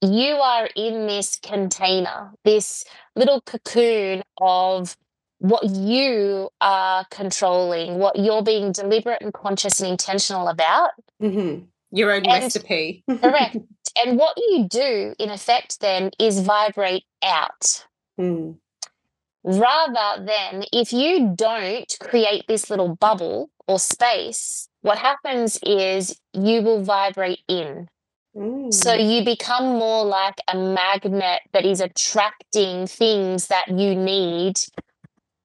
Speaker 2: you are in this container, this little cocoon of what you are controlling, what you're being deliberate and conscious and intentional about.
Speaker 1: Mm-hmm. Your own and, recipe.
Speaker 2: correct. And what you do, in effect, then is vibrate out.
Speaker 1: Mm.
Speaker 2: Rather than if you don't create this little bubble or space, what happens is you will vibrate in.
Speaker 1: Mm.
Speaker 2: So you become more like a magnet that is attracting things that you need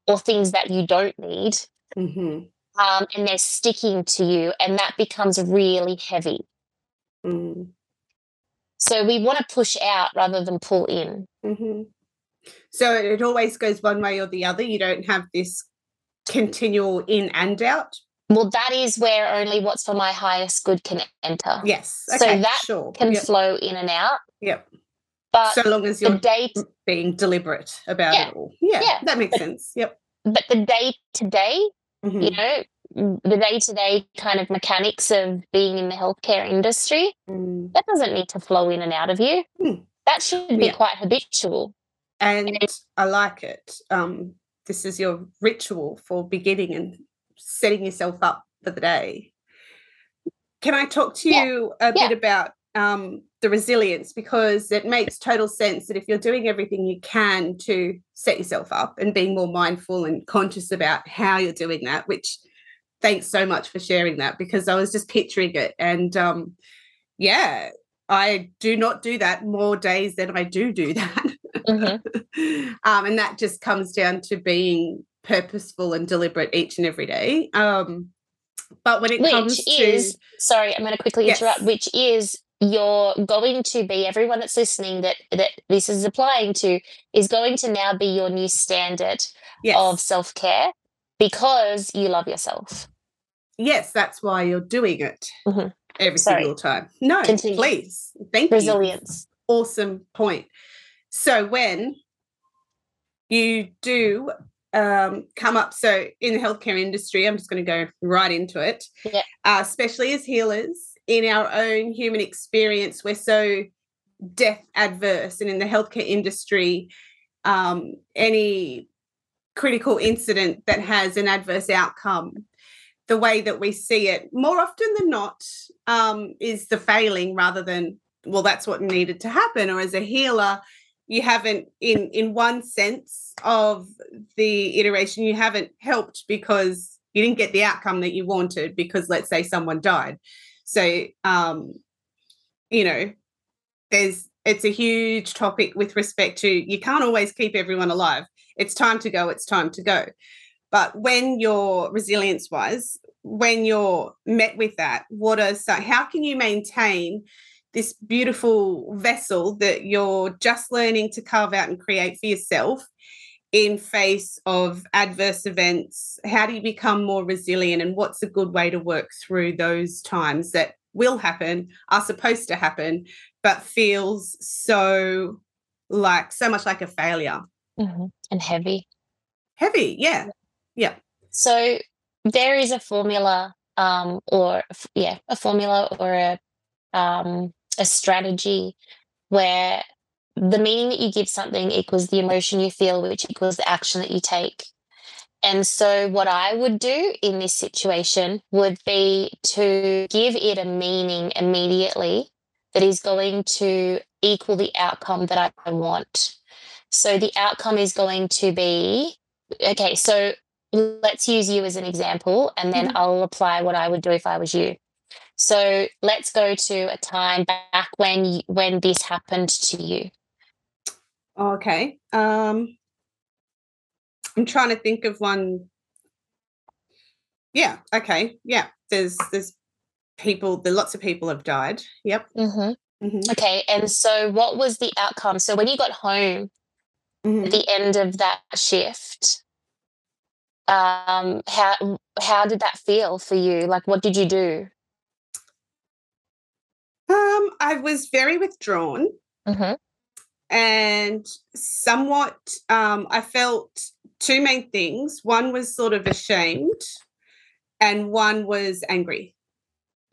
Speaker 2: or things that you don't need.
Speaker 1: Mm-hmm.
Speaker 2: Um, and they're sticking to you, and that becomes really heavy.
Speaker 1: Mm.
Speaker 2: So we want to push out rather than pull in.
Speaker 1: Mm-hmm. So it always goes one way or the other. You don't have this continual in and out.
Speaker 2: Well, that is where only what's for my highest good can enter.
Speaker 1: Yes.
Speaker 2: Okay, so that sure. can yep. flow in and out.
Speaker 1: Yep.
Speaker 2: But
Speaker 1: so long as you're day being deliberate about
Speaker 2: yeah,
Speaker 1: it all. Yeah, yeah, that makes
Speaker 2: but,
Speaker 1: sense. Yep.
Speaker 2: But the day to day, you know, the day to day kind of mechanics of being in the healthcare industry,
Speaker 1: mm.
Speaker 2: that doesn't need to flow in and out of you.
Speaker 1: Mm.
Speaker 2: That should be yeah. quite habitual.
Speaker 1: And, and I like it. Um, this is your ritual for beginning and setting yourself up for the day. Can I talk to you yeah. a yeah. bit about um, the resilience because it makes total sense that if you're doing everything you can to set yourself up and being more mindful and conscious about how you're doing that, which thanks so much for sharing that because I was just picturing it. And um, yeah, I do not do that more days than I do do that.
Speaker 2: Mm-hmm.
Speaker 1: um, and that just comes down to being purposeful and deliberate each and every day. Um, but when it
Speaker 2: which
Speaker 1: comes
Speaker 2: is,
Speaker 1: to
Speaker 2: sorry, I'm going to quickly interrupt, which is you're going to be everyone that's listening that that this is applying to is going to now be your new standard
Speaker 1: yes.
Speaker 2: of self-care because you love yourself
Speaker 1: yes that's why you're doing it
Speaker 2: mm-hmm.
Speaker 1: every Sorry. single time no Continue. please thank you.
Speaker 2: resilience
Speaker 1: you. awesome point so when you do um, come up so in the healthcare industry i'm just going to go right into it
Speaker 2: yeah.
Speaker 1: uh, especially as healers in our own human experience, we're so death adverse. And in the healthcare industry, um, any critical incident that has an adverse outcome, the way that we see it more often than not um, is the failing rather than, well, that's what needed to happen. Or as a healer, you haven't in in one sense of the iteration you haven't helped because you didn't get the outcome that you wanted because let's say someone died so, um, you know, there's it's a huge topic with respect to you can't always keep everyone alive. It's time to go. It's time to go. But when you're resilience wise, when you're met with that, what are so how can you maintain this beautiful vessel that you're just learning to carve out and create for yourself in face of adverse events how do you become more resilient and what's a good way to work through those times that will happen are supposed to happen but feels so like so much like a failure
Speaker 2: Mhm. and heavy.
Speaker 1: heavy yeah yeah
Speaker 2: So there is a formula, um, or yeah, a formula or a um, a strategy where the meaning that you give something equals the emotion you feel, which equals the action that you take. And so, what I would do in this situation would be to give it a meaning immediately that is going to equal the outcome that I want. So, the outcome is going to be okay, so let's use you as an example, and then
Speaker 1: Mhm.
Speaker 2: I'll apply what I would do if I was you. So, let's go to a time back when you, when this happened to you.
Speaker 1: Okay um i'm trying to think of one yeah okay yeah there's there's people there lots of people have died yep
Speaker 2: hmm
Speaker 1: mhm,
Speaker 2: Okay, and so what was the outcome? So, when you got home
Speaker 1: mhm.
Speaker 2: at the end of that shift, um, how how did that feel for you? Like, what did you do?
Speaker 1: um i was very withdrawn
Speaker 2: hmm
Speaker 1: and somewhat um i felt two main things one was sort of ashamed and one was angry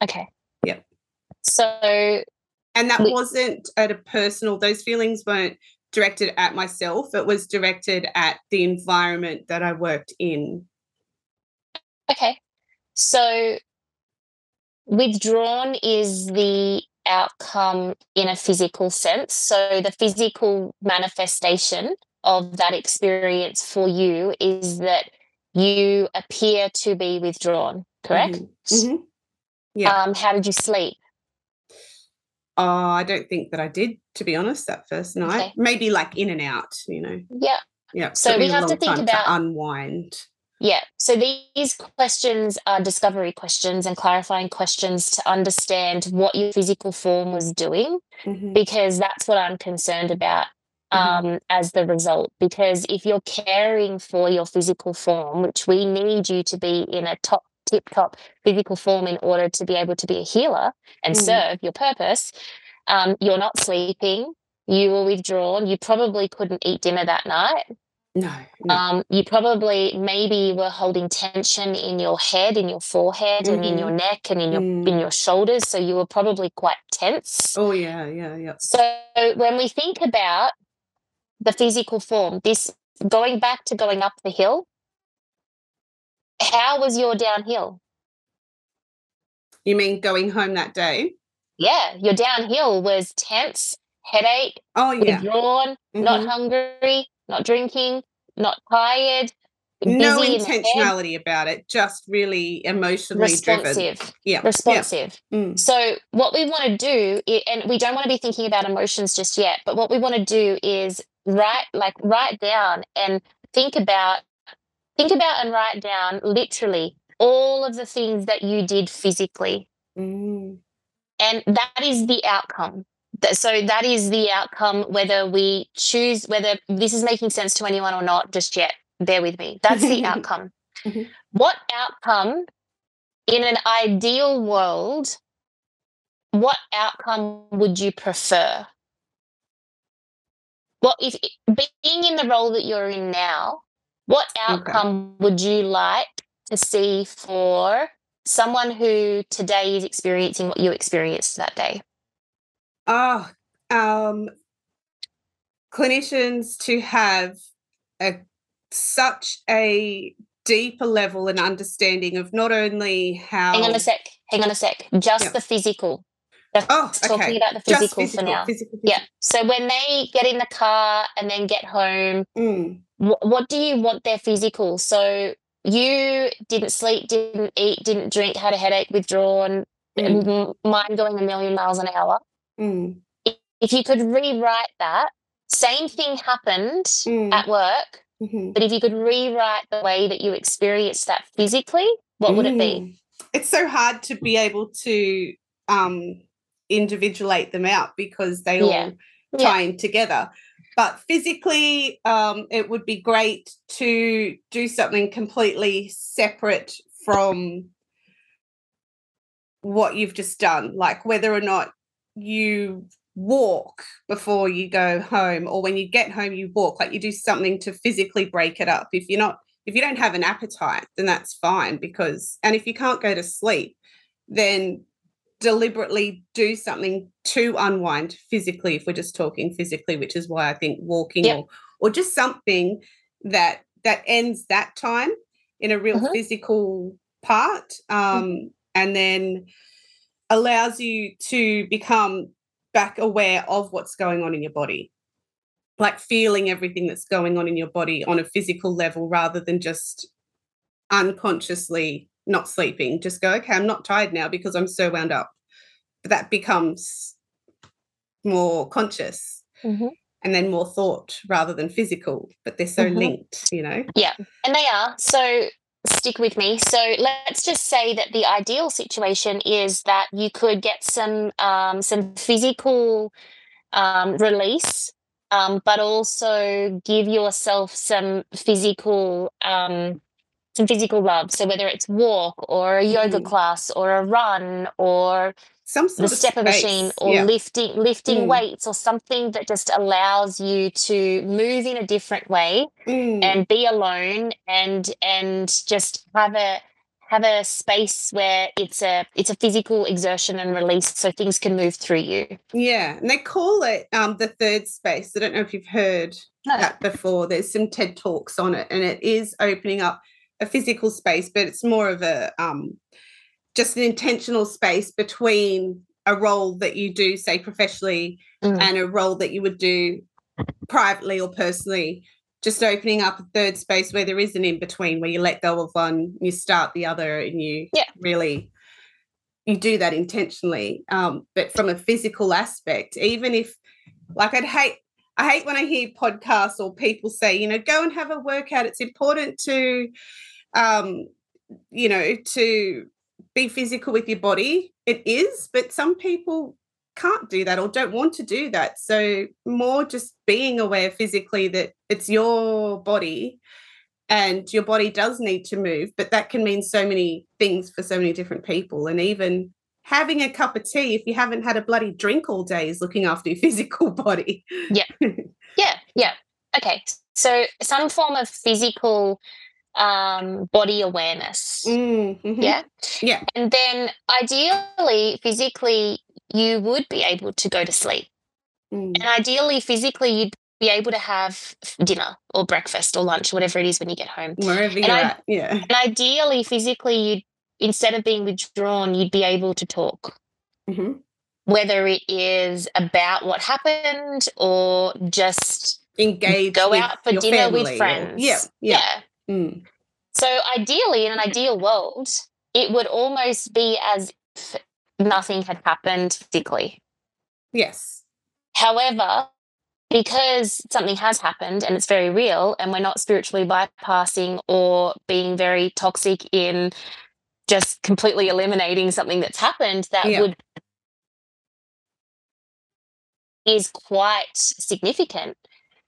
Speaker 2: Okay.
Speaker 1: Yep.
Speaker 2: So,
Speaker 1: and that
Speaker 2: We-
Speaker 1: wasn't at a personal those feelings weren't directed at myself it was directed at the environment that i worked in
Speaker 2: okay. So, withdrawn is the outcome in a physical sense. So, the physical manifestation of that experience for you is that you appear to be withdrawn, correct?
Speaker 1: Mhm. Yeah.
Speaker 2: Um, how did you sleep?
Speaker 1: oh i don't think that i did to be honest that first night
Speaker 2: Okay.
Speaker 1: maybe like in and out you know
Speaker 2: Yeah.
Speaker 1: yeah
Speaker 2: So we have to think about-
Speaker 1: unwind
Speaker 2: Yeah. So these questions are discovery questions and clarifying questions to understand what your physical form was doing,
Speaker 1: Mhm.
Speaker 2: because that's what I'm concerned about
Speaker 1: Mhm.
Speaker 2: um, as the result. Because if you're caring for your physical form, which we need you to be in a top, tip top physical form in order to be able to be a healer and
Speaker 1: Mm.
Speaker 2: serve your purpose, um, you're not sleeping. You were withdrawn. You probably couldn't eat dinner that night.
Speaker 1: No, no.
Speaker 2: Um, you probably maybe were holding tension in your head, in your forehead, and in your neck, and in your in
Speaker 1: Mm.
Speaker 2: your shoulders. So you were probably quite tense.
Speaker 1: oh yeah yeah yeah
Speaker 2: So when we think about the physical form, this going back to going up the hill, how was your downhill?
Speaker 1: you mean going home that day
Speaker 2: Yeah, your downhill was tense, headache,
Speaker 1: oh yeah
Speaker 2: withdrawn, not
Speaker 1: Mhm.
Speaker 2: hungry, not drinking, not tired,
Speaker 1: no
Speaker 2: in
Speaker 1: intentionality about it just really emotionally driven
Speaker 2: responsive,
Speaker 1: yeah
Speaker 2: responsive.
Speaker 1: yeah. Mm.
Speaker 2: So what we want to do, and we don't want to be thinking about emotions just yet, but what we want to do is write, like write down and think about, think about and write down literally all of the things that you did physically,
Speaker 1: Mm.
Speaker 2: and that is the outcome. So that is the outcome, whether we choose, whether this is making sense to anyone or not, just yet. Bear with me. That's the outcome.
Speaker 1: Mhm.
Speaker 2: What outcome in an ideal world, what outcome would you prefer? What if being in the role that you're in now, what outcome would you like to see for someone who today is experiencing what you experienced that day?
Speaker 1: Oh, um, clinicians to have a such a deeper level and understanding of not only how
Speaker 2: Hang on a sec. Hang on a sec. Just
Speaker 1: Yeah.
Speaker 2: the physical. Just
Speaker 1: Oh,
Speaker 2: talking about the physical,
Speaker 1: physical,
Speaker 2: for now.
Speaker 1: physical,
Speaker 2: Yeah. So when they get in the car and then get home,
Speaker 1: Mm,
Speaker 2: wh- what do you want their physical? So you didn't sleep, didn't eat, didn't drink, had a headache, withdrawn,
Speaker 1: Mm.
Speaker 2: mind going a million miles an hour.
Speaker 1: Mm,
Speaker 2: If you could rewrite that, same thing happened
Speaker 1: Mm.
Speaker 2: at work,
Speaker 1: mhm.
Speaker 2: but if you could rewrite the way that you experienced that physically, what would it be?
Speaker 1: Mm. It's so hard to be able to um individuate them out because they all
Speaker 2: Yeah.
Speaker 1: in together. But physically, um, it would be great to do something completely separate from what you've just done, like whether or not you walk before you go home or when you get home you walk like you do something to physically break it up if you're not if you don't have an appetite then that's fine because and if you can't go to sleep then deliberately do something to unwind physically if we're just talking physically which is why i think walking yep. or, or just something that that ends that time in a real mm-hmm. physical part um, mm-hmm. and then allows you to become back aware of what's going on in your body. Like feeling everything that's going on in your body on a physical level rather than just unconsciously not sleeping. Just go okay i'm not tired now because i'm so wound up. But that becomes more conscious mm-hmm. and then more thought rather than physical but they're so mm-hmm. linked you know?
Speaker 2: Yeah and they are. So stick with me. So let's just say that the ideal situation is that you could get some um, some physical um, release, um, but also give yourself some physical um, some physical love. So whether it's walk or a yoga mm. class or a run or
Speaker 1: some sort
Speaker 2: the stepper machine or yeah. lifting lifting mm. weights or something that just allows you to move in a different way mm. and be alone and and just have a have a space where it's a it's a physical exertion and release so things can move through you
Speaker 1: yeah and they call it um the third space i don't know if you've heard no. that before there's some ted talks on it and it is opening up a physical space but it's more of a um just an intentional space between a role that you do, say professionally, mm. and a role that you would do privately or personally. Just opening up a third space where there is an in between, where you let go of one, you start the other, and you
Speaker 2: yeah.
Speaker 1: really you do that intentionally. Um, but from a physical aspect, even if, like, I'd hate I hate when I hear podcasts or people say, you know, go and have a workout. It's important to, um, you know, to be physical with your body. It is, but some people can't do that or don't want to do that. So, more just being aware physically that it's your body and your body does need to move, but that can mean so many things for so many different people. And even having a cup of tea, if you haven't had a bloody drink all day, is looking after your physical body.
Speaker 2: Yeah. Yeah. Yeah. Okay. So, some form of physical um, body awareness.
Speaker 1: Mm, mm-hmm.
Speaker 2: Yeah.
Speaker 1: Yeah.
Speaker 2: And then ideally, physically, you would be able to go to sleep. Mm. And ideally, physically, you'd be able to have dinner or breakfast or lunch, or whatever it is when you get home.
Speaker 1: Wherever you're I- at. Yeah.
Speaker 2: And ideally, physically, you'd instead of being withdrawn, you'd be able to talk.
Speaker 1: Mm-hmm.
Speaker 2: Whether it is about what happened or just
Speaker 1: engage,
Speaker 2: go out for dinner with friends.
Speaker 1: Or, yeah, yeah,
Speaker 2: yeah.
Speaker 1: Mm.
Speaker 2: So, ideally, in an ideal world, it would almost be as if nothing had happened physically.
Speaker 1: Yes.
Speaker 2: However, because something has happened and it's very real, and we're not spiritually bypassing or being very toxic in just completely eliminating something that's happened, that yeah. would is quite significant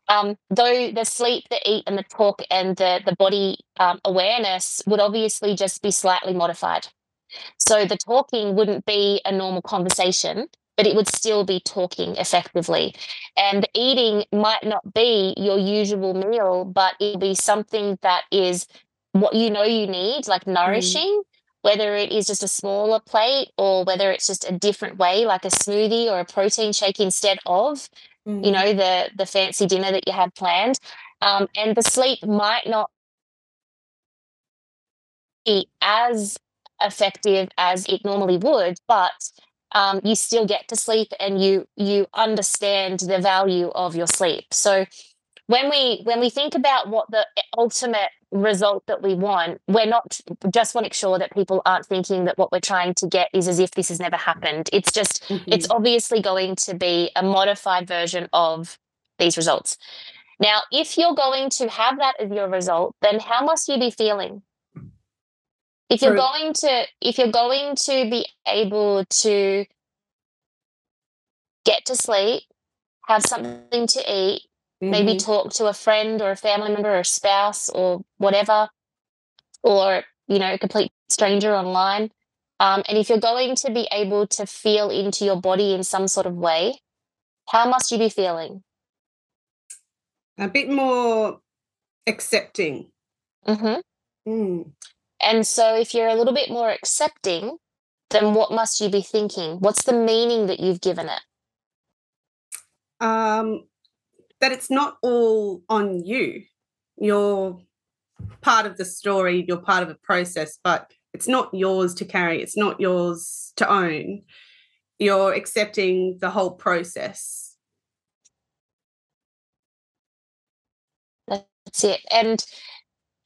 Speaker 2: um, though the sleep, the eat, and the talk and the the body um, awareness would obviously just be slightly modified. So the talking wouldn't be a normal conversation, but it would still be talking effectively. And the eating might not be your usual meal, but it'll be something that is what you know you need, like mm. nourishing. Mm. Whether it is just a smaller plate or whether it's just a different way, like a smoothie or a protein shake instead of, mm-hmm. you know, the the fancy dinner that you had planned. Um, and the sleep might not be as effective as it normally would, but um, you still get to sleep and you you understand the value of your sleep. So when we when we think about what the ultimate result that we want we're not just want to make sure that people aren't thinking that what we're trying to get is as if this has never happened. It's just mm-hmm. it's obviously going to be a modified version of these results. Now if you're going to have that as your result then how must you be feeling? If you're going to if you're going to be able to get to sleep have something to eat Mm-hmm. Maybe talk to a friend or a family member or a spouse or whatever, or, you know, a complete stranger online. Um, and if you're going to be able to feel into your body in some sort of way, how must you be feeling?
Speaker 1: A bit more accepting.
Speaker 2: hmm
Speaker 1: Mm.
Speaker 2: And so, if you're a little bit more accepting, then what must you be thinking? What's the meaning that you've given it?
Speaker 1: Um, that it's not all on you. You're part of the story, you're part of the process, but it's not yours to carry, it's not yours to own. You're accepting the whole process.
Speaker 2: That's it. And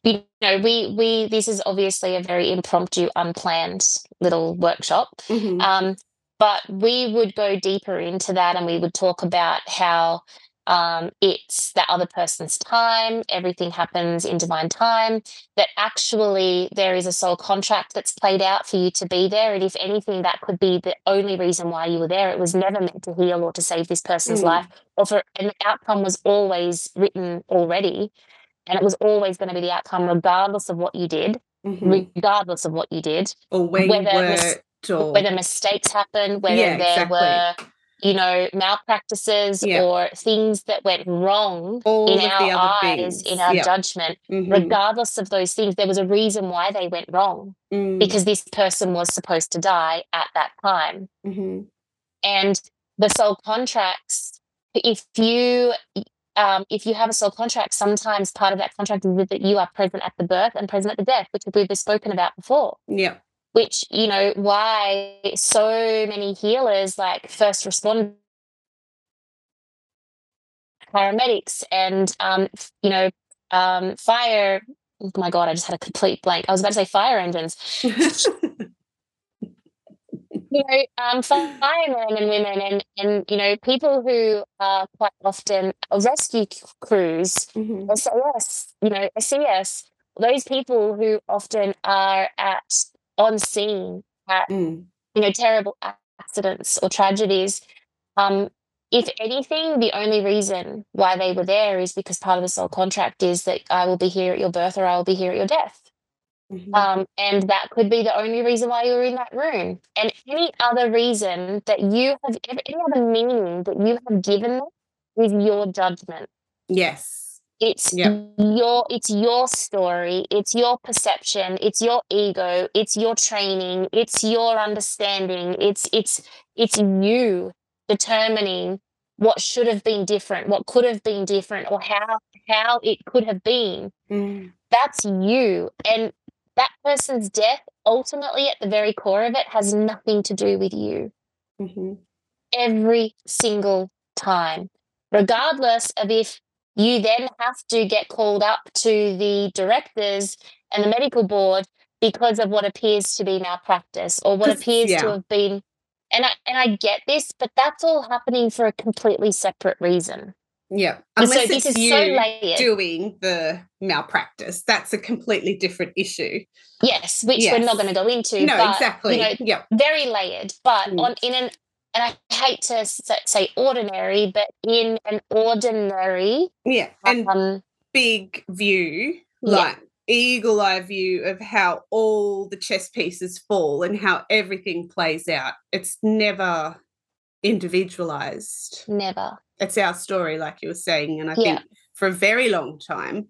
Speaker 2: you know, we we this is obviously a very impromptu, unplanned little workshop.
Speaker 1: Mhm.
Speaker 2: Um, but we would go deeper into that and we would talk about how um, it's that other person's time, everything happens in divine time, that actually there is a soul contract that's played out for you to be there. And if anything, that could be the only reason why you were there. It was never meant to heal or to save this person's
Speaker 1: Mm.
Speaker 2: life, or for an outcome was always written already. And it was always going to be the outcome, regardless of what you did,
Speaker 1: Mhm.
Speaker 2: regardless of what you did
Speaker 1: Or where
Speaker 2: whether was-
Speaker 1: or
Speaker 2: whether mistakes happened, whether
Speaker 1: Yeah,
Speaker 2: there
Speaker 1: exactly.
Speaker 2: were, you know, malpractices
Speaker 1: Yeah.
Speaker 2: or things that went wrong
Speaker 1: all
Speaker 2: in our eyes,
Speaker 1: things.
Speaker 2: in our
Speaker 1: yeah.
Speaker 2: judgment,
Speaker 1: Mhm.
Speaker 2: regardless of those things, there was a reason why they went wrong
Speaker 1: Mm.
Speaker 2: because this person was supposed to die at that time.
Speaker 1: Mhm.
Speaker 2: And the soul contracts, if you um, if you have a soul contract, sometimes part of that contract is that you are present at the birth and present at the death, which we've spoken about before
Speaker 1: Yeah.
Speaker 2: Which you know why so many healers like first responders paramedics and um you know um fire oh my god i just had a complete blank i was about to say fire engines you know um firemen and women and and you know people who are quite often rescue crews
Speaker 1: Mhm.
Speaker 2: SAS, you know, SES, those people who often are at on scene at
Speaker 1: Mm.
Speaker 2: you know terrible accidents or tragedies. Um, if anything, the only reason why they were there is because part of the soul contract is that I will be here at your birth or I will be here at your death.
Speaker 1: Mhm.
Speaker 2: Um, and that could be the only reason why you were in that room. And any other reason that you have, any other meaning that you have given them is your judgment.
Speaker 1: yes.
Speaker 2: It's
Speaker 1: Yep.
Speaker 2: your it's your story, it's your perception, it's your ego, it's your training, it's your understanding, it's it's it's you determining what should have been different, what could have been different, or how how it could have been.
Speaker 1: Mm.
Speaker 2: That's you. And that person's death, ultimately at the very core of it, has nothing to do with you
Speaker 1: Mhm.
Speaker 2: every single time, regardless of if you then have to get called up to the directors and the medical board because of what appears to be malpractice or what appears to have been and I and I get this, but that's all happening for a completely separate reason.
Speaker 1: Yeah.
Speaker 2: So
Speaker 1: Unless
Speaker 2: this
Speaker 1: it's
Speaker 2: is
Speaker 1: you
Speaker 2: so layered.
Speaker 1: doing the malpractice, that's a completely different issue.
Speaker 2: Yes, which we're not going to go into.
Speaker 1: no,
Speaker 2: but,
Speaker 1: exactly.
Speaker 2: You know,
Speaker 1: yeah.
Speaker 2: very layered, but
Speaker 1: Mm.
Speaker 2: on in an and I hate to say ordinary, but in an ordinary
Speaker 1: Yeah. And
Speaker 2: um,
Speaker 1: big view,
Speaker 2: Yeah.
Speaker 1: like eagle eye view of how all the chess pieces fall and how everything plays out. It's never individualized.
Speaker 2: never.
Speaker 1: It's our story, like you were saying. And I
Speaker 2: Yeah.
Speaker 1: think for a very long time,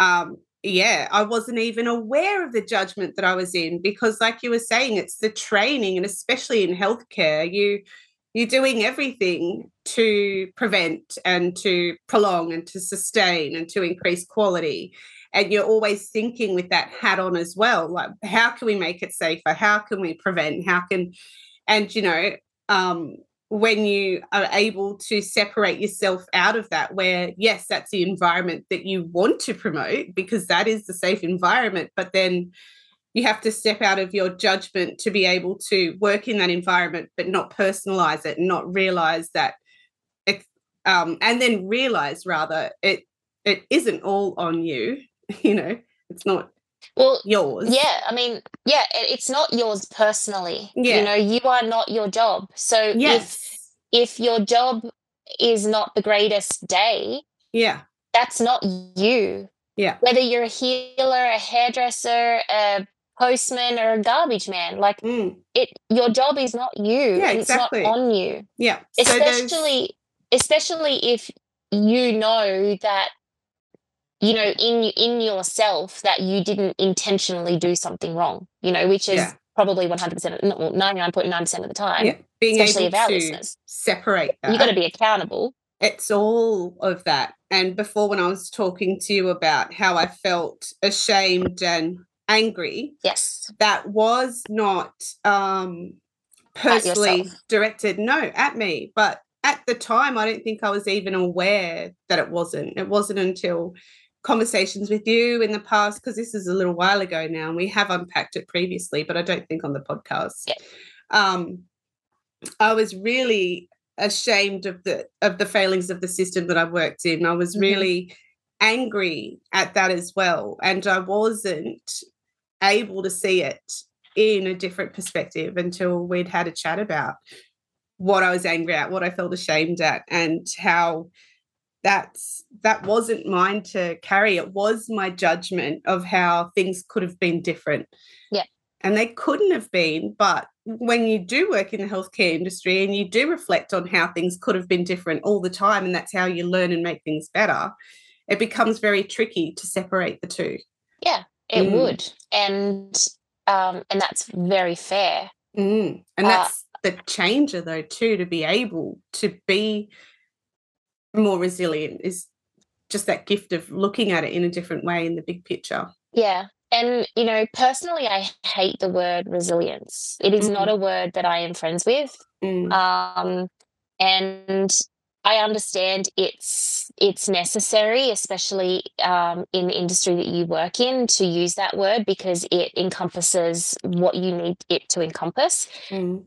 Speaker 1: um, yeah, I wasn't even aware of the judgment that I was in because, like you were saying, it's the training, and especially in healthcare, you you're doing everything to prevent and to prolong and to sustain and to increase quality. And you're always thinking with that hat on as well, like how can we make it safer? How can we prevent? How can and you know, um, when you are able to separate yourself out of that, where yes, that's the environment that you want to promote because that is the safe environment, but then you have to step out of your judgment to be able to work in that environment, but not personalize it not realize that it, um, and then realize rather it it isn't all on you. You know, it's not
Speaker 2: Well,
Speaker 1: yours.
Speaker 2: yeah, I mean, yeah, it, it's not yours personally.
Speaker 1: Yeah.
Speaker 2: You know, you are not your job. So if
Speaker 1: Yes.
Speaker 2: if your job is not the greatest day,
Speaker 1: Yeah.
Speaker 2: that's not you.
Speaker 1: Yeah.
Speaker 2: Whether you're a healer, a hairdresser, a postman, or a garbage man, like
Speaker 1: Mm.
Speaker 2: it, your job is not you.
Speaker 1: Yeah, exactly.
Speaker 2: It's not on you.
Speaker 1: Yeah. So
Speaker 2: Especially especially if you know that you know in in yourself that you didn't intentionally do something wrong you know which is
Speaker 1: Yeah.
Speaker 2: probably 100% well, 99.9% of the time
Speaker 1: yeah, being
Speaker 2: especially
Speaker 1: able
Speaker 2: of our listeners.
Speaker 1: separate that.
Speaker 2: you got to be accountable
Speaker 1: it's all of that. And before, when I was talking to you about how I felt ashamed and angry,
Speaker 2: yes
Speaker 1: that was not um, personally directed, no, at me. But at the time, I don't think I was even aware that it wasn't. It wasn't until conversations with you in the past, because this is a little while ago now, and we have unpacked it previously, but I don't think on the podcast.
Speaker 2: Yeah.
Speaker 1: Um, I was really ashamed of the of the failings of the system that I've worked in. I was
Speaker 2: Mhm.
Speaker 1: really angry at that as well, and I wasn't able to see it in a different perspective until we'd had a chat about what I was angry at, what I felt ashamed at, and how that's that wasn't mine to carry. It was my judgment of how things could have been different.
Speaker 2: Yeah.
Speaker 1: And they couldn't have been, but when you do work in the healthcare industry and you do reflect on how things could have been different all the time, and that's how you learn and make things better, it becomes very tricky to separate the two.
Speaker 2: yeah it
Speaker 1: Mm.
Speaker 2: would and um and that's very fair
Speaker 1: Mm. And
Speaker 2: Uh,
Speaker 1: that's the changer, though, too, to be able to be more resilient is just that gift of looking at it in a different way in the big picture.
Speaker 2: Yeah. And, you know, personally, I hate the word resilience. It is not a word that I am friends with.
Speaker 1: Mm.
Speaker 2: Um, and I understand it's it's necessary, especially um, in the industry that you work in, to use that word because it encompasses what you need it to encompass.
Speaker 1: Mm.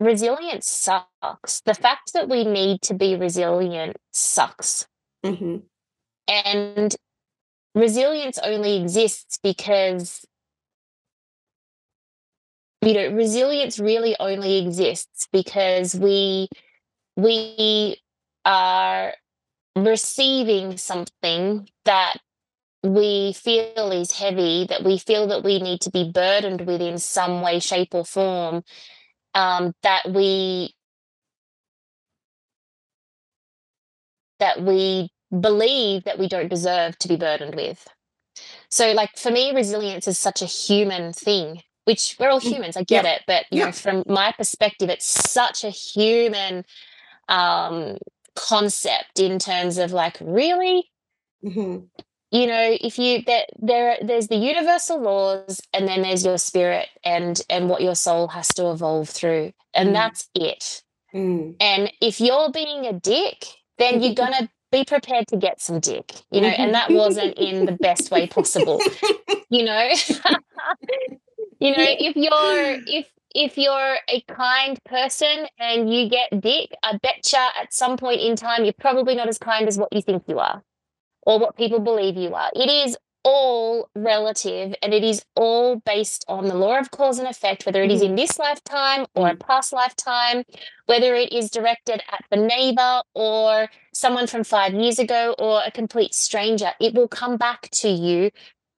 Speaker 2: Resilience sucks. The fact that we need to be resilient sucks.
Speaker 1: Mhm.
Speaker 2: And resilience only exists because you know resilience really only exists because we we are receiving something that we feel is heavy that we feel that we need to be burdened with in some way shape or form um, that we that we believe that we don't deserve to be burdened with. So, like for me, resilience is such a human thing, which we're all
Speaker 1: Mm,
Speaker 2: humans. I get it, but you
Speaker 1: yeah.
Speaker 2: know, from my perspective, it's such a human um, concept in terms of like, really,
Speaker 1: Mhm.
Speaker 2: you know, if you that there there's the universal laws, and then there's your spirit and and what your soul has to evolve through, and
Speaker 1: Mm.
Speaker 2: that's it.
Speaker 1: Mm.
Speaker 2: And if you're being a dick, then you're gonna be prepared to get some dick, you know, and that wasn't in the best way possible, you know. you know, if you're if if you're a kind person and you get dick, I betcha at some point in time you're probably not as kind as what you think you are or what people believe you are. It is all relative and it is all based on the law of cause and effect, whether it is in mm. this lifetime or a mm. past lifetime, whether it is directed at the neighbor or someone from five years ago or a complete stranger. It will come back to you.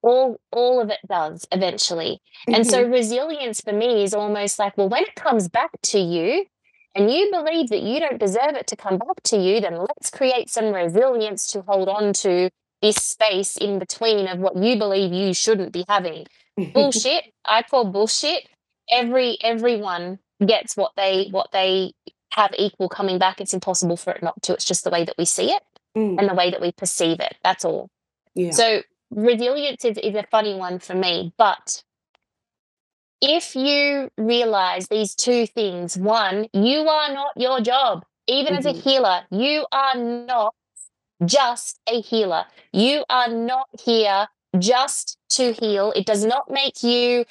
Speaker 2: All, all of it does eventually. And so
Speaker 1: Mhm.
Speaker 2: resilience for me is almost like, well, when it comes back to you and you believe that you don't deserve it to come back to you, then let's create some resilience to hold on to this space in between of what you believe you shouldn't be having. Bullshit. I call bullshit. Every everyone gets what they what they have equal coming back. It's impossible for it not to. It's just the way that we see it
Speaker 1: Mm.
Speaker 2: and the way that we perceive it. That's all.
Speaker 1: yeah.
Speaker 2: So resilience is, is a funny one for me, but if you realize these two things, one, you are not your job. Even as a
Speaker 1: Mhm.
Speaker 2: healer, you are not just a healer. You are not here just to heal. It does not make you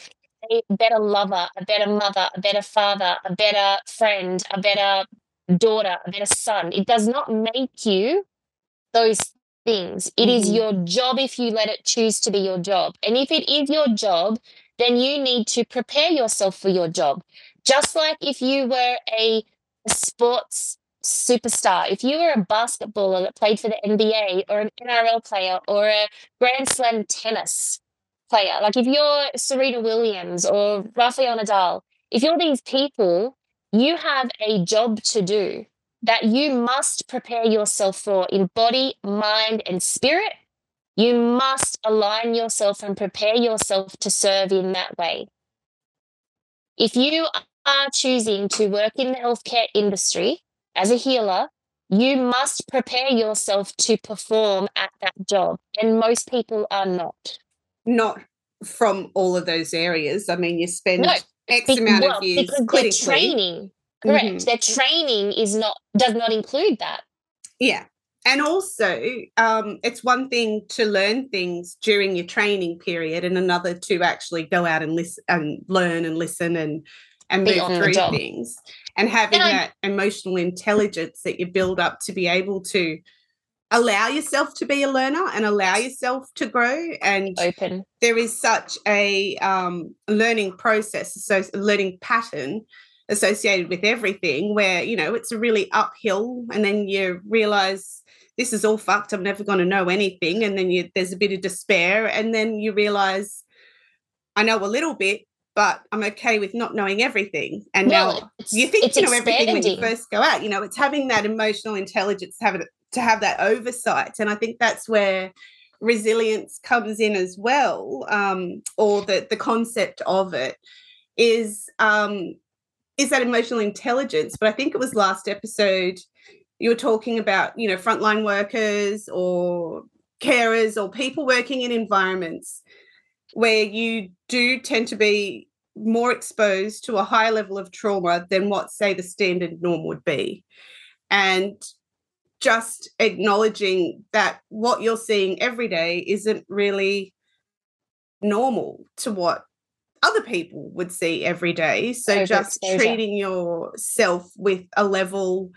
Speaker 2: a better lover, a better mother, a better father, a better friend, a better daughter, a better son. It does not make you those things. It is
Speaker 1: Mhm.
Speaker 2: your job if you let it choose to be your job. And if it is your job, then you need to prepare yourself for your job. Just like if you were a sports superstar, if you were a basketballer that played for the NBA or an NRL player or a Grand Slam tennis player, like if you're Serena Williams or Rafael Nadal, if you're these people, you have a job to do. That you must prepare yourself for in body, mind, and spirit. You must align yourself and prepare yourself to serve in that way. If you are choosing to work in the healthcare industry as a healer, you must prepare yourself to perform at that job. And most people are not.
Speaker 1: Not from all of those areas. I mean, you spend no, X amount well, of years
Speaker 2: because
Speaker 1: clinically.
Speaker 2: Their training, correct. Mm-hmm. Their training is not does not include that.
Speaker 1: Yeah. And also, um, it's one thing to learn things during your training period, and another to actually go out and listen and learn and listen and and move through things. And having and that emotional intelligence that you build up to be able to allow yourself to be a learner and allow yourself to grow and
Speaker 2: open
Speaker 1: there is such a um, learning process so learning pattern associated with everything where you know it's a really uphill and then you realize this is all fucked i'm never going to know anything and then you there's a bit of despair and then you realize i know a little bit but i'm okay with not knowing everything and well, now you think you know expanding. everything when you first go out you know it's having that emotional intelligence have it to have that oversight and i think that's where resilience comes in as well um, or the the concept of it is um, is that emotional intelligence? But i think it was last episode you were talking about you know frontline workers or carers or people working in environments where you do tend to be more exposed to a higher level of trauma than what say the standard norm would be. And just acknowledging that what you're seeing every day isn't really normal to what other people would see every day. So just treating yourself with a level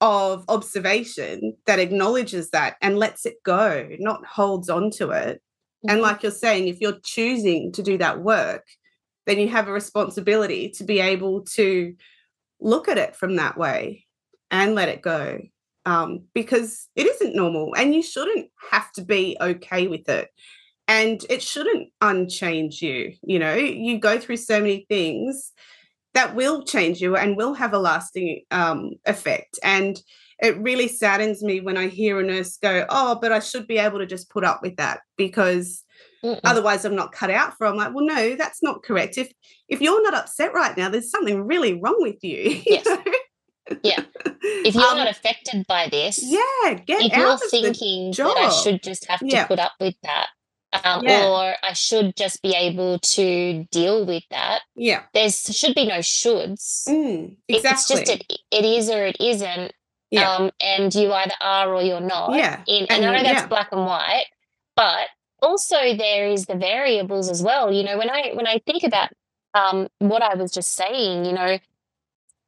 Speaker 1: of observation that acknowledges that and lets it go, not holds on to it. Mm-hmm. And like you're saying, if you're choosing to do that work, then you have a responsibility to be able to look at it from that way and let it go um, because it isn't normal and you shouldn't have to be okay with it. And it shouldn't unchange you. You know, you go through so many things that will change you and will have a lasting um, effect. And it really saddens me when I hear a nurse go, Oh, but I should be able to just put up with that because Mm-mm. otherwise I'm not cut out for. I'm like, well, no, that's not correct. If if you're not upset right now, there's something really wrong with you.
Speaker 2: Yes. Yeah. If you're um, not affected by this,
Speaker 1: yeah, get if you're
Speaker 2: thinking that I should just have to yeah. put up with that, um, yeah. or I should just be able to deal with that.
Speaker 1: Yeah,
Speaker 2: there should be no shoulds.
Speaker 1: Mm, exactly.
Speaker 2: It's just it, it is or it isn't. Yeah. Um, and you either are or you're not.
Speaker 1: Yeah.
Speaker 2: In, and, and, I know that's yeah. black and white, but also there is the variables as well. You know, when I when I think about um, what I was just saying, you know,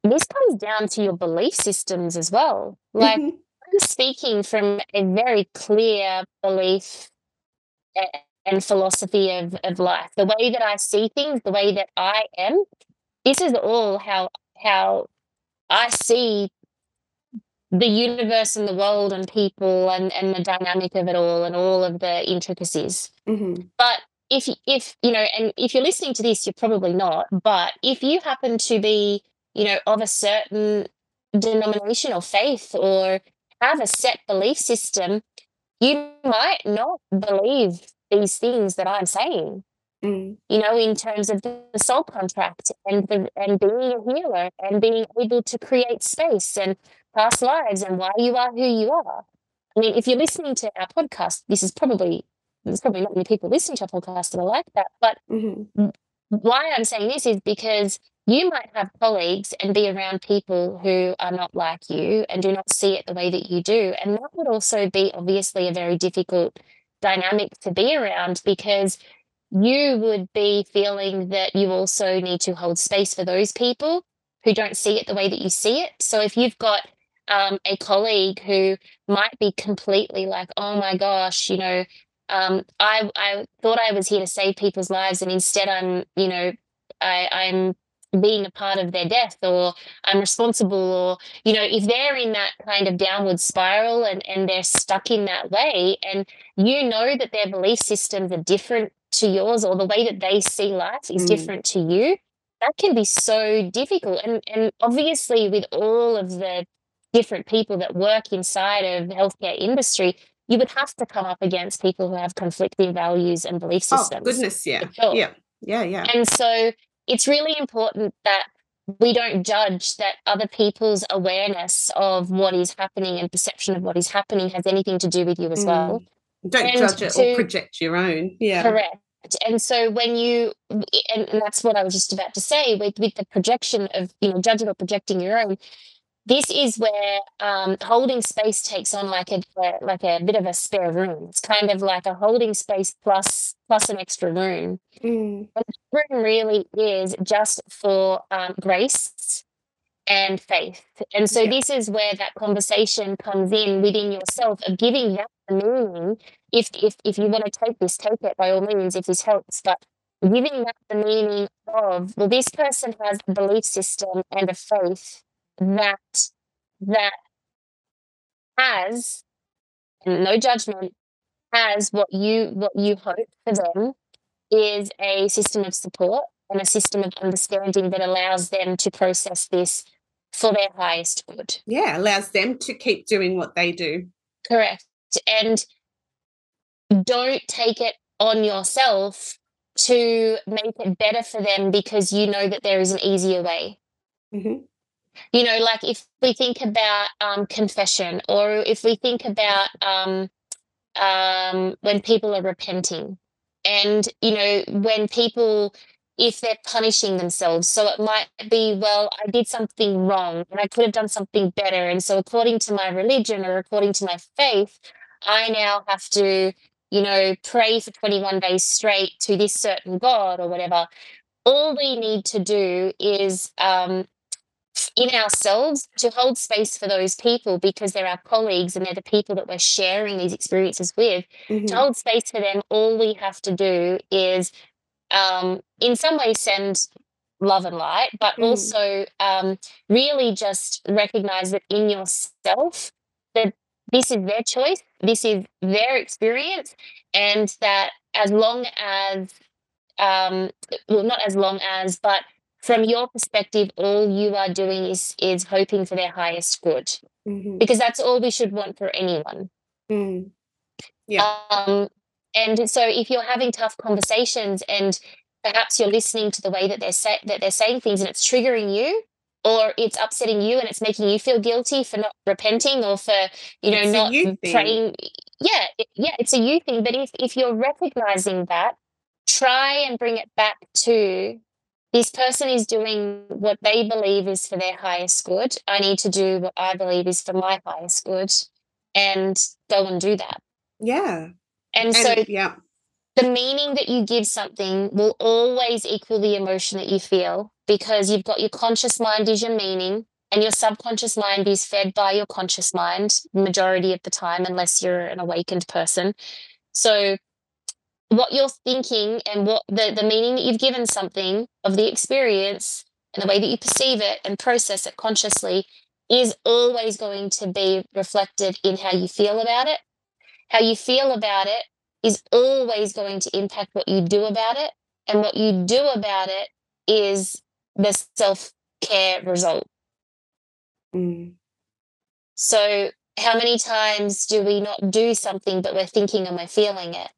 Speaker 2: this comes down to your belief systems as well. Like mm-hmm. I'm speaking from a very clear belief and philosophy of, of life. The way that I see things, the way that I am, this is all how how I see the universe and the world and people and, and the dynamic of it all and all of the intricacies.
Speaker 1: Mm-hmm.
Speaker 2: But if if you know, and if you're listening to this, you're probably not. But if you happen to be you know, of a certain denomination or faith or have a set belief system, you might not believe these things that I'm saying.
Speaker 1: Mm.
Speaker 2: You know, in terms of the soul contract and the, and being a healer and being able to create space and past lives and why you are who you are. I mean, if you're listening to our podcast, this is probably there's probably not many people listening to our podcast that are like that. But
Speaker 1: mm-hmm.
Speaker 2: Why I'm saying this is because you might have colleagues and be around people who are not like you and do not see it the way that you do. And that would also be obviously a very difficult dynamic to be around because you would be feeling that you also need to hold space for those people who don't see it the way that you see it. So if you've got um, a colleague who might be completely like, oh my gosh, you know, um, I I thought I was here to save people's lives, and instead I'm, you know, I, I'm being a part of their death or I'm responsible or you know if they're in that kind of downward spiral and and they're stuck in that way and you know that their belief systems are different to yours or the way that they see life is mm. different to you that can be so difficult and and obviously with all of the different people that work inside of the healthcare industry, you would have to come up against people who have conflicting values and belief systems.
Speaker 1: Oh,
Speaker 2: systems.
Speaker 1: goodness. Yeah.
Speaker 2: Sure.
Speaker 1: Yeah. Yeah. Yeah.
Speaker 2: And so it's really important that we don't judge that other people's awareness of what is happening and perception of what is happening has anything to do with you as well.
Speaker 1: Mm. Don't
Speaker 2: And
Speaker 1: judge it
Speaker 2: to-
Speaker 1: or project your own. Yeah.
Speaker 2: Correct. And so when you and, and that's what I was just about to say with with the projection of you know judging or projecting your own, this is where um, holding space takes on like a, like a bit of a spare room. It's kind of like a holding space plus plus an extra room.
Speaker 1: Mm.
Speaker 2: Room really is just for um, grace and faith. And so
Speaker 1: Yeah.
Speaker 2: this is where that conversation comes in within yourself of giving that a meaning. If if if you want to take this, take it by all means if this helps. But giving that the meaning of well, this person has a belief system and a faith that that has no judgment has what you what you hope for them is a system of support and a system of understanding that allows them to process this for their highest good.
Speaker 1: Yeah. Allows them to keep doing what they do.
Speaker 2: Correct. And don't take it on yourself to make it better for them because you know that there is an easier way.
Speaker 1: hmm
Speaker 2: You know, like if we think about um, confession or if we think about um, um, when people are repenting and, you know, when people, if they're punishing themselves. So it might be, well, I did something wrong and I could have done something better. And so according to my religion or according to my faith, I now have to, you know, pray for 21 days straight to this certain God or whatever. All we need to do is um, in ourselves to hold space for those people because they're our colleagues and they're the people that we're sharing these experiences with.
Speaker 1: Mhm.
Speaker 2: To hold space for them, all we have to do is, um, in some ways, send love and light, but
Speaker 1: Mm.
Speaker 2: also um, really just recognize that in yourself that this is their choice, this is their experience, and that as long as, um, well, not as long as, but from your perspective, all you are doing is is hoping for their highest good,
Speaker 1: Mhm.
Speaker 2: because that's all we should want for anyone.
Speaker 1: Mm. Yeah.
Speaker 2: Um, and so if you're having tough conversations and perhaps you're listening to the way that they're say- that they're saying things and it's triggering you or it's upsetting you and it's making you feel guilty for not repenting or for you know
Speaker 1: It's
Speaker 2: not praying yeah yeah it's a you thing but if if you're recognizing that try and bring it back to this person is doing what they believe is for their highest good i need to do what i believe is for my highest good and go and do that
Speaker 1: Yeah.
Speaker 2: and,
Speaker 1: And
Speaker 2: so
Speaker 1: yeah.
Speaker 2: the meaning that you give something will always equal the emotion that you feel because you've got your conscious mind is your meaning and your subconscious mind is fed by your conscious mind majority of the time unless you're an awakened person so what you're thinking and what the, the meaning that you've given something of the experience and the way that you perceive it and process it consciously is always going to be reflected in how you feel about it how you feel about it is always going to impact what you do about it. And what you do about it is the self care result.
Speaker 1: Mm.
Speaker 2: So, how many times do we not do something, but we're thinking and we're feeling it?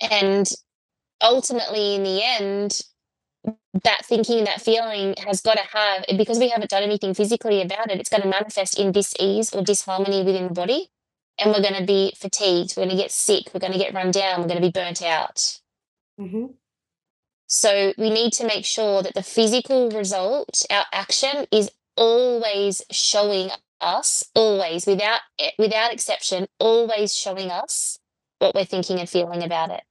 Speaker 2: And ultimately, in the end, that thinking, that feeling has got to have, because we haven't done anything physically about it, it's going to manifest in dis-ease or disharmony within the body. And we're going to be fatigued, we're going to get sick, we're going to get run down, we're going to be burnt out.
Speaker 1: hmm
Speaker 2: So we need to make sure that the physical result, our action, is always showing us, always, without without exception, always showing us what we're thinking and feeling about it.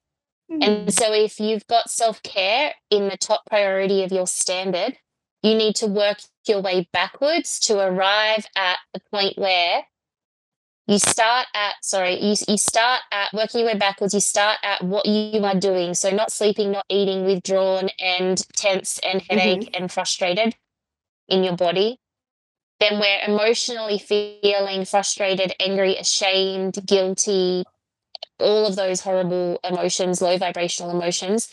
Speaker 1: Mm.
Speaker 2: And so if you've got self-care in the top priority of your standard, you need to work your way backwards to arrive at the point where you start at sorry you, you start at working your way backwards you start at what you are doing. So not sleeping not eating withdrawn and tense and headache and frustrated in your body. Then we're emotionally feeling frustrated angry ashamed guilty all of those horrible emotions low vibrational emotions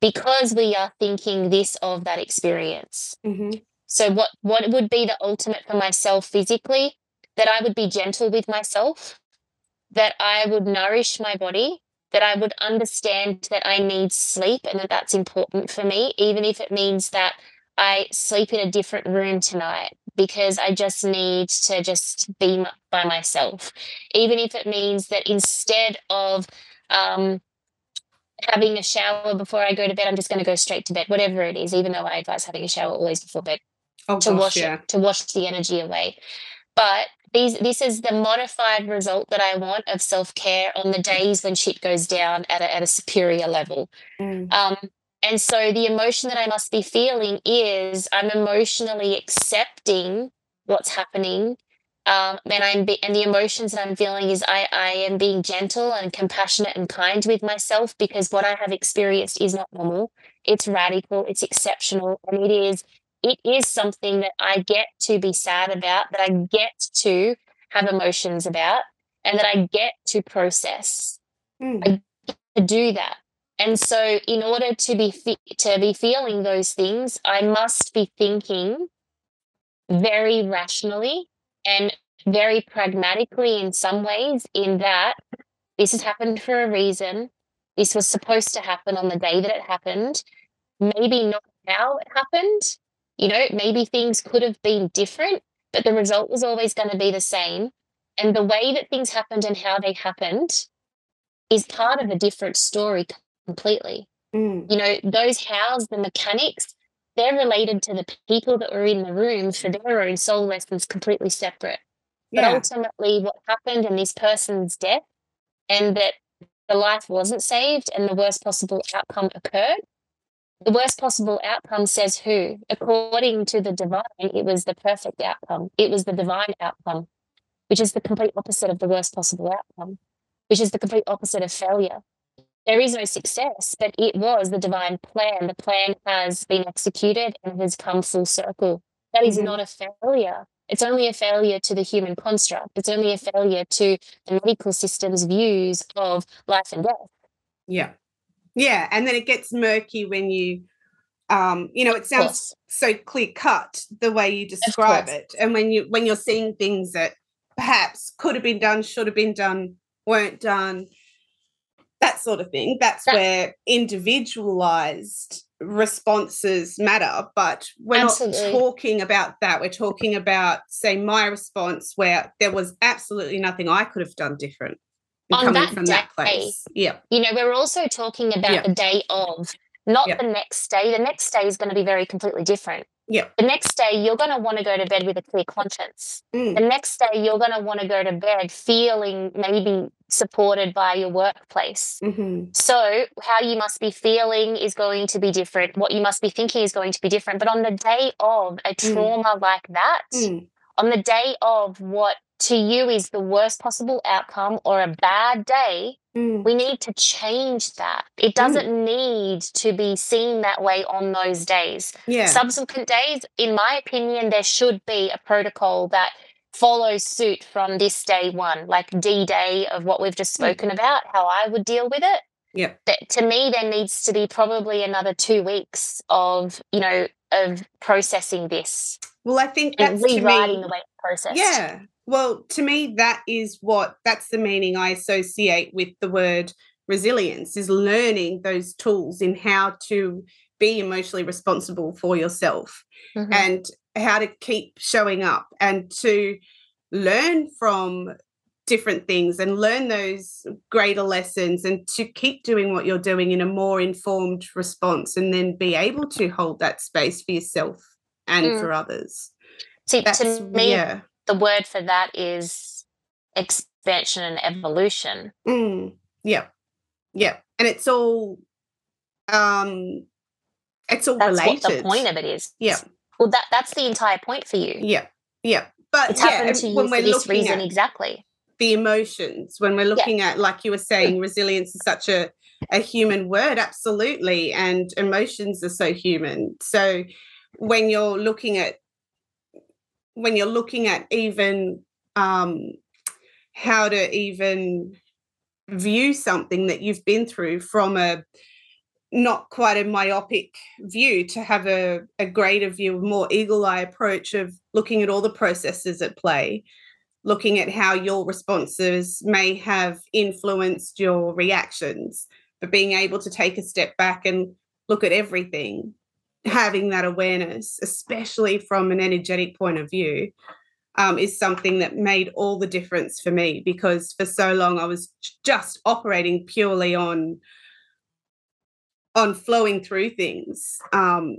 Speaker 2: because we are thinking this of that experience
Speaker 1: Mhm.
Speaker 2: So what what would be the ultimate for myself physically? That I would be gentle with myself, that I would nourish my body, that I would understand that I need sleep and that that's important for me, even if it means that I sleep in a different room tonight because I just need to just be by myself. Even if it means that instead of um, having a shower before I go to bed, I'm just going to go straight to bed, whatever it is, even though I advise having a shower always before bed
Speaker 1: Oh,
Speaker 2: to
Speaker 1: gosh,
Speaker 2: wash
Speaker 1: yeah.
Speaker 2: it, to wash the energy away. But these, this is the modified result that I want of self care on the days when shit goes down at a, at a superior level.
Speaker 1: Mm.
Speaker 2: Um, and so the emotion that I must be feeling is I'm emotionally accepting what's happening. Um, and I'm be- and the emotions that I'm feeling is I, I am being gentle and compassionate and kind with myself because what I have experienced is not normal. It's radical, it's exceptional, and it is it is something that I get to be sad about, that I get to have emotions about, and that I get to process
Speaker 1: Mm.
Speaker 2: to do that. And so, in order to be fe- to be feeling those things, I must be thinking very rationally and very pragmatically in some ways. In that, this has happened for a reason. This was supposed to happen on the day that it happened. Maybe not how it happened. You know, maybe things could have been different, but the result was always going to be the same. And the way that things happened and how they happened is part of a different story completely.
Speaker 1: Mm.
Speaker 2: You know, those hows, the mechanics, they're related to the people that were in the room for their own soul lessons completely separate. But
Speaker 1: Yeah.
Speaker 2: ultimately, what happened in this person's death and that the life wasn't saved and the worst possible outcome occurred. The worst possible outcome says who? According to the divine, it was the perfect outcome. It was the divine outcome, which is the complete opposite of the worst possible outcome, which is the complete opposite of failure. There is no success, but it was the divine plan. The plan has been executed and has come full circle. That is
Speaker 1: Mhm.
Speaker 2: not a failure. It's only a failure to the human construct. It's only a failure to the medical system's views of life and death.
Speaker 1: Yeah. Yeah. And then it gets murky when you um, you know, it sounds so clear cut the way you describe it. And when you when you're seeing things that perhaps could have been done, should have been done, weren't done, that sort of thing. That's
Speaker 2: That-
Speaker 1: where individualized responses matter. But we're
Speaker 2: Absolutely.
Speaker 1: not talking about that. We're talking about, say, my response where there was absolutely nothing I could have done different.
Speaker 2: On
Speaker 1: coming
Speaker 2: that
Speaker 1: from that place. Yeah.
Speaker 2: You know, we're also talking about
Speaker 1: Yeah.
Speaker 2: the day of, not
Speaker 1: Yeah.
Speaker 2: the next day. The next day is going to be very completely different.
Speaker 1: Yeah.
Speaker 2: The next day, you're going to want to go to bed with a clear conscience.
Speaker 1: Mm.
Speaker 2: The next day, you're going to want to go to bed feeling maybe supported by your workplace.
Speaker 1: hmm
Speaker 2: So, how you must be feeling is going to be different. What you must be thinking is going to be different. But on the day of a
Speaker 1: Mm.
Speaker 2: trauma like that,
Speaker 1: Mm.
Speaker 2: on the day of what to you is the worst possible outcome or a bad day,
Speaker 1: Mm.
Speaker 2: we need to change that. It doesn't need to be seen that way on those days.
Speaker 1: Yeah.
Speaker 2: Subsequent days, in my opinion, there should be a protocol that follows suit from this day one, like D Day of what we've just
Speaker 1: Mm.
Speaker 2: spoken about, how I would deal with it.
Speaker 1: Yeah.
Speaker 2: That to me, there needs to be probably another two weeks of, you know, of processing this
Speaker 1: Well, I think
Speaker 2: and
Speaker 1: that's to
Speaker 2: rewriting
Speaker 1: me.
Speaker 2: the way it's processed.
Speaker 1: Yeah. Well, to me, that is what that's the meaning I associate with the word resilience is learning those tools in how to be emotionally responsible for yourself
Speaker 2: Mhm.
Speaker 1: and how to keep showing up and to learn from different things and learn those greater lessons and to keep doing what you're doing in a more informed response and then be able to hold that space for yourself and
Speaker 2: Mm.
Speaker 1: for others.
Speaker 2: See,
Speaker 1: That's
Speaker 2: to me,
Speaker 1: yeah.
Speaker 2: The word for that is expansion and evolution.
Speaker 1: Mm, yeah, yeah, and it's all, um, it's all related.
Speaker 2: That's
Speaker 1: related.
Speaker 2: what the point of it is.
Speaker 1: Yeah.
Speaker 2: Well, that that's the entire point for you.
Speaker 1: yeah, yeah, but
Speaker 2: It's
Speaker 1: yeah,
Speaker 2: happened to you
Speaker 1: when we're
Speaker 2: this reason exactly.
Speaker 1: the emotions, when we're looking at, like you were saying, resilience is such a a human word, absolutely, and emotions are so human. So when you're looking at when you're looking at even um, how to even view something that you've been through from a not quite a myopic view to have a, a greater view, more eagle eye approach of looking at all the processes at play, looking at how your responses may have influenced your reactions, but being able to take a step back and look at everything, having that awareness, especially from an energetic point of view, um, is something that made all the difference for me because for so long I was just operating purely on on flowing through things um,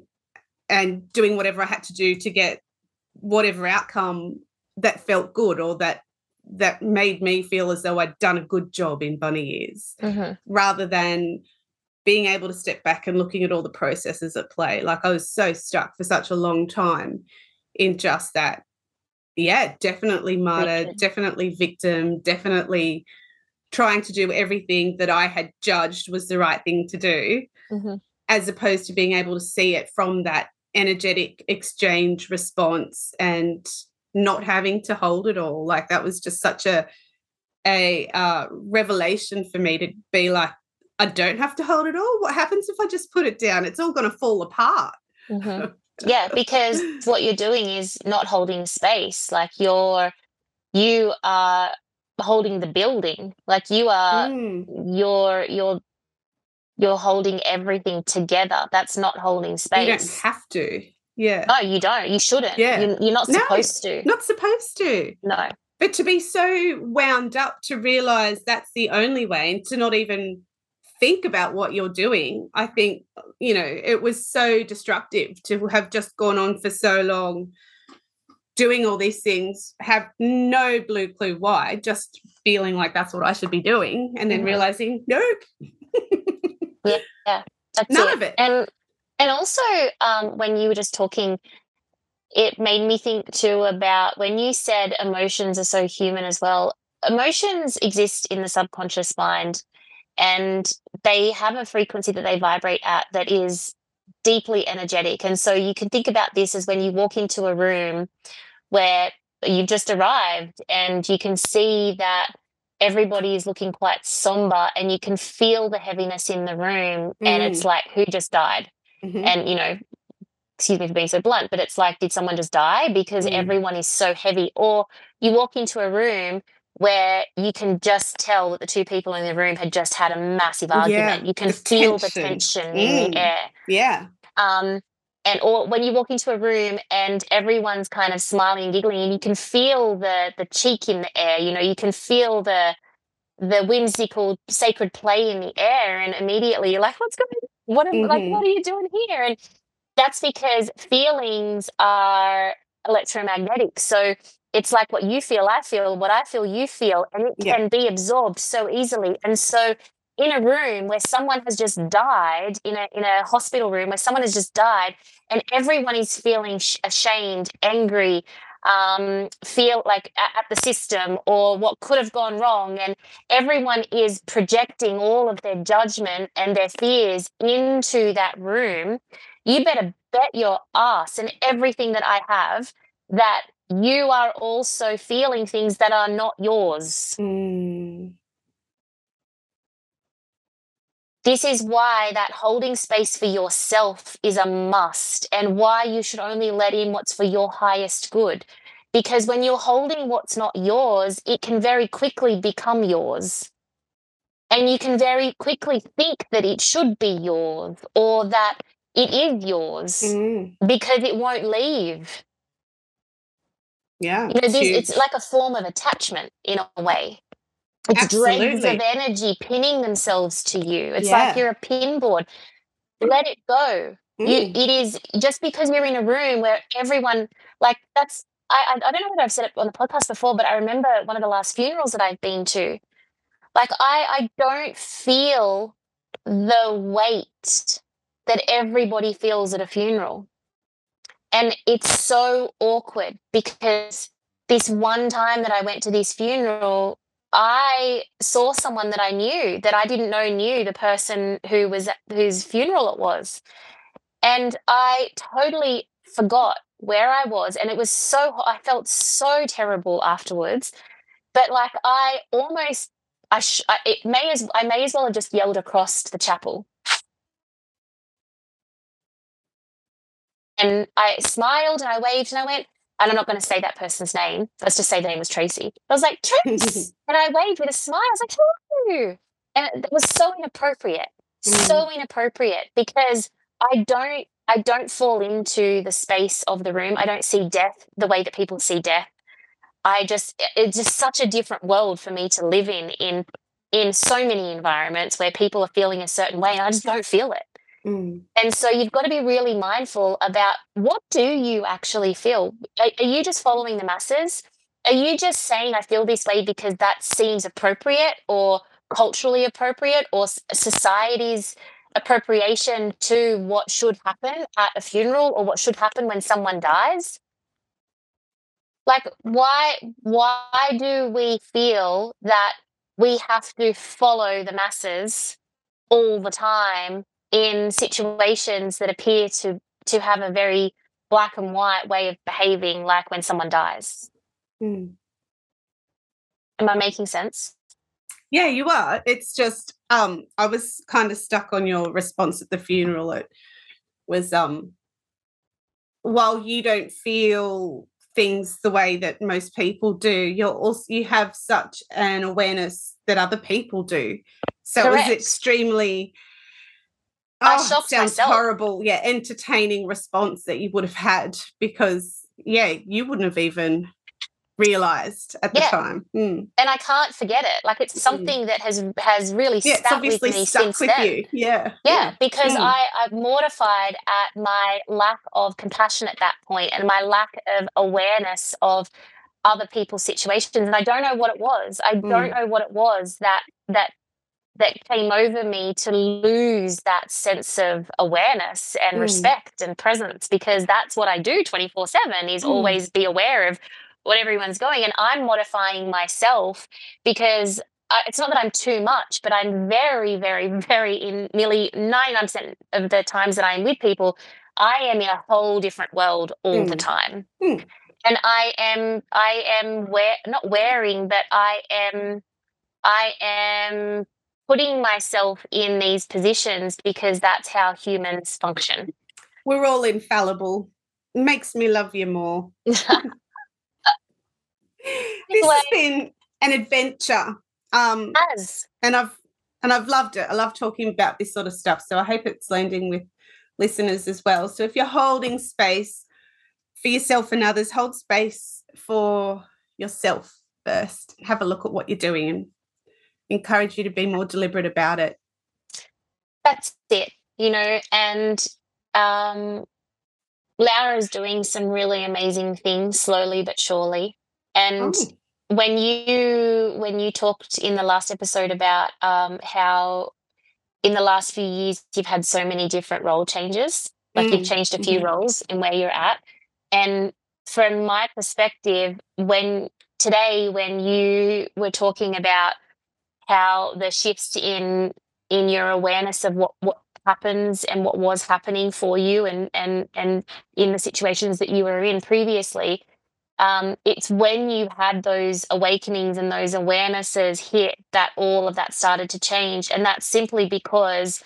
Speaker 1: and doing whatever I had to do to get whatever outcome that felt good or that that made me feel as though I'd done a good job in bunny ears
Speaker 2: mm-hmm.
Speaker 1: rather than being able to step back and looking at all the processes at play. Like I was so stuck for such a long time in just that. Yeah, definitely martyr, definitely victim, definitely trying to do everything that I had judged was the right thing to do,
Speaker 2: mm-hmm.
Speaker 1: as opposed to being able to see it from that energetic exchange response and not having to hold it all. Like that was just such a a uh, revelation for me to be like, I don't have to hold it all. What happens if I just put it down? It's all going to fall apart.
Speaker 2: Mm-hmm. yeah, because what you're doing is not holding space. Like you're you are holding the building. Like you are
Speaker 1: Mm.
Speaker 2: you're you're you're holding everything together. That's not holding space.
Speaker 1: You don't have to. Yeah.
Speaker 2: No, you don't. You shouldn't.
Speaker 1: Yeah.
Speaker 2: You, you're not
Speaker 1: No.
Speaker 2: supposed to.
Speaker 1: Not supposed to.
Speaker 2: No.
Speaker 1: But to be so wound up to realize that's the only way and to not even think about what you're doing, I think, you know, it was so destructive to have just gone on for so long doing all these things, have no blue clue why, just feeling like that's what I should be doing, and then
Speaker 2: Mhm.
Speaker 1: realizing, nope, Yeah,
Speaker 2: That's
Speaker 1: none
Speaker 2: it.
Speaker 1: of it.
Speaker 2: And and also um, when you were just talking, it made me think too about when you said emotions are so human as well. Emotions exist in the subconscious mind, and they have a frequency that they vibrate at that is deeply energetic. And so you can think about this as when you walk into a room where you've just arrived and you can see that everybody is looking quite somber and you can feel the heaviness in the room and it's like who just died
Speaker 1: Mhm.
Speaker 2: and you know excuse me for being so blunt but it's like did someone just die because
Speaker 1: Mm.
Speaker 2: everyone is so heavy or you walk into a room where you can just tell that the two people in the room had just had a massive argument you can
Speaker 1: the
Speaker 2: feel the
Speaker 1: tension.
Speaker 2: tension in
Speaker 1: Mm.
Speaker 2: the air
Speaker 1: yeah.
Speaker 2: um, and or when you walk into a room and everyone's kind of smiling and giggling and you can feel the the cheek in the air you know you can feel the the whimsical sacred play in the air and immediately you're like what's going on what am, like what are you doing here and that's because feelings are electromagnetic so it's like what you feel i feel what i feel you feel and it
Speaker 1: Yeah.
Speaker 2: can be absorbed so easily and so in a room where someone has just died in a in a hospital room where someone has just died and everyone is feeling sh- ashamed angry um, feel like at, at the system or what could have gone wrong and everyone is projecting all of their judgment and their fears into that room you better bet your ass and everything that i have that you are also feeling things that are not yours
Speaker 1: Mm.
Speaker 2: This is why that holding space for yourself is a must and why you should only let in what's for your highest good. Because when you're holding what's not yours, it can very quickly become yours. And you can very quickly think that it should be yours or that it is yours
Speaker 1: Mm.
Speaker 2: because it won't leave.
Speaker 1: Yeah.
Speaker 2: You know,
Speaker 1: huge.
Speaker 2: it's like a form of attachment in a way. It's dregs of energy pinning themselves to you. It's like you're a pinboard. Let it go. You,
Speaker 1: Mm.
Speaker 2: it is just because you're in a room where everyone like that's. I, I I don't know whether I've said it on the podcast before, but I remember one of the last funerals that I've been to. Like I I don't feel the weight that everybody feels at a funeral. And it's so awkward because this one time that I went to this funeral, I saw someone that I knew that I didn't know knew the person who was whose funeral it was. And I totally forgot where I was. And it was so, I felt so terrible afterwards. But like I almost, I, sh- I it may as I may as well have just yelled across the chapel and I smiled and I waved and I went, and I'm not going to say that person's name. Let's just say the name was Tracy. I was like, Trace. and I waved with a smile. I was like, hello. And it was so inappropriate. Mm. So inappropriate because I don't I don't fall into the space of the room. I don't see death the way that people see death. I just it's just such a different world for me to live in in in so many environments where people are feeling a certain way and I just don't feel it. Mm. And so you've got to be really mindful about what do you actually feel? Are, are, you just following the masses? Are you just saying I feel this way because that seems appropriate or culturally appropriate or society's appropriation to what should happen at a funeral or what should happen when someone dies? Like why why do we feel that we have to follow the masses all the time in situations that appear to to have a very black and white way of behaving like when someone dies. Mm. am i making sense?
Speaker 1: Yeah you are. It's just um i was kind of stuck on your response at the funeral. It was um while you don't feel things the way that most people do you're also you have such an awareness that other people do. So Correct. it was extremely
Speaker 2: I oh, shocked
Speaker 1: sounds
Speaker 2: myself.
Speaker 1: horrible. Yeah, entertaining response that you would have had because yeah, you wouldn't have even realized at the yeah. time. Mm.
Speaker 2: And I can't forget it. Like it's hmm. something mm. that has has really yeah, stuck with me since with then.
Speaker 1: You. Yeah.
Speaker 2: Yeah, yeah. because mm. I I'm mortified at my lack of compassion at that point and my lack of awareness of other people's situations and I don't know what it was. I don't hmm. know what it was that that that came over me to lose that sense of awareness and mm. respect and presence because that's what I do 24 7 is mm. always be aware of what everyone's going. And I'm modifying myself because I, it's not that I'm too much, but I'm very, very, very in nearly 99% of the times that I'm with people, I am in a whole different world all mm. the time. Mm. And I am, I am wear, not wearing, but I am, I am putting myself in these positions because that's how humans function.
Speaker 1: We're all infallible. Makes me love you more. this has been an adventure. Um
Speaker 2: As.
Speaker 1: and I've and I've loved it. I love talking about this sort of stuff. So I hope it's landing with listeners as well. So if you're holding space for yourself and others, hold space for yourself first. Have a look at what you're doing and encourage you to be more deliberate about it.
Speaker 2: That's it, you know, and um, Laura is doing some really amazing things slowly but surely. And oh. when you when you talked in the last episode about um, how in the last few years you've had so many different role changes, like mm. you've changed a few mm-hmm. roles in where you're at, and from my perspective, when today when you were talking about how the shifts in in your awareness of what what happens and what was happening for you and and and in the situations that you were in previously um, it's when you had those awakenings and those awarenesses hit that all of that started to change. And that's simply because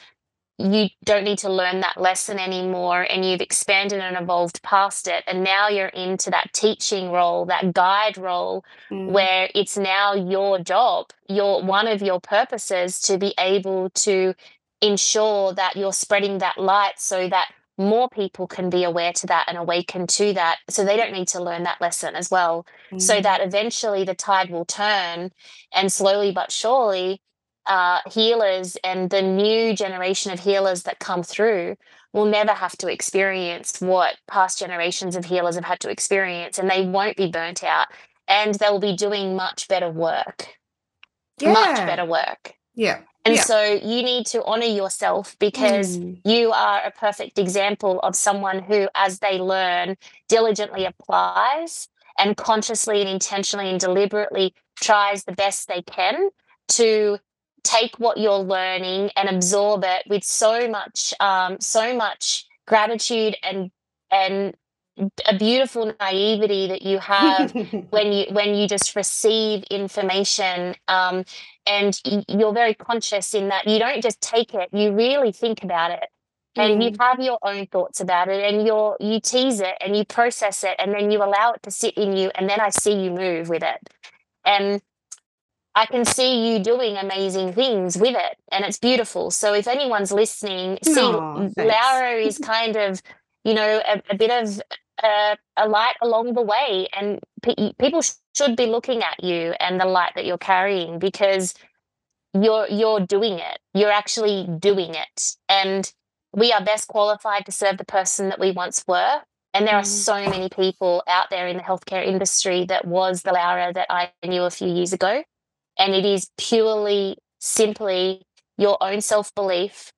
Speaker 2: you don't need to learn that lesson anymore and you've expanded and evolved past it and now you're into that teaching role that guide role mm. where it's now your job your one of your purposes to be able to ensure that you're spreading that light so that more people can be aware to that and awaken to that so they don't need to learn that lesson as well mm. so that eventually the tide will turn and slowly but surely uh, healers and the new generation of healers that come through will never have to experience what past generations of healers have had to experience and they won't be burnt out and they'll be doing much better work yeah. much better work
Speaker 1: yeah
Speaker 2: and
Speaker 1: yeah.
Speaker 2: so you need to honor yourself because mm. you are a perfect example of someone who as they learn diligently applies and consciously and intentionally and deliberately tries the best they can to take what you're learning and absorb it with so much um, so much gratitude and and a beautiful naivety that you have when you when you just receive information um, and you're very conscious in that you don't just take it you really think about it and you
Speaker 1: Mm.
Speaker 2: have your own thoughts about it and you're you tease it and you process it and then you allow it to sit in you and then I see you move with it. And I can see you doing amazing things with it and it's beautiful. So if anyone's listening, see
Speaker 1: Aw, thanks.
Speaker 2: Laura is kind of, you know, a, a bit of a, a light along the way and pe- people sh- should be looking at you and the light that you're carrying because you're you're doing it. You're actually doing it. And we are best qualified to serve the person that we once were. And there are
Speaker 1: Mm.
Speaker 2: so many people out there in the healthcare industry that was the Laura that I knew a few years ago. And it is purely, simply your own self belief,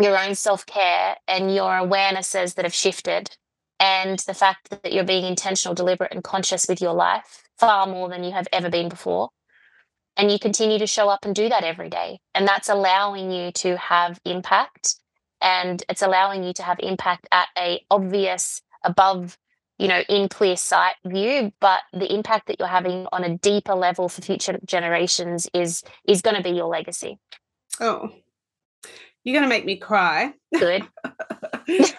Speaker 2: your own self care, and your awarenesses that have shifted. And the fact that you're being intentional, deliberate, and conscious with your life far more than you have ever been before. And you continue to show up and do that every day. And that's allowing you to have impact and it's allowing you to have impact at a obvious above you know in clear sight view but the impact that you're having on a deeper level for future generations is is going to be your legacy
Speaker 1: Oh, you're going to make me cry.
Speaker 2: good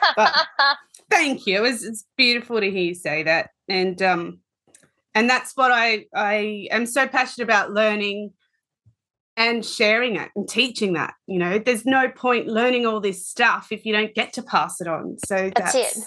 Speaker 1: thank you. It's, it's beautiful to hear you say that, and um, and that's what I I am so passionate about learning and sharing it and teaching that. You know, there's no point learning all this stuff if you don't get to pass it on. So
Speaker 2: That's
Speaker 1: that's,
Speaker 2: it.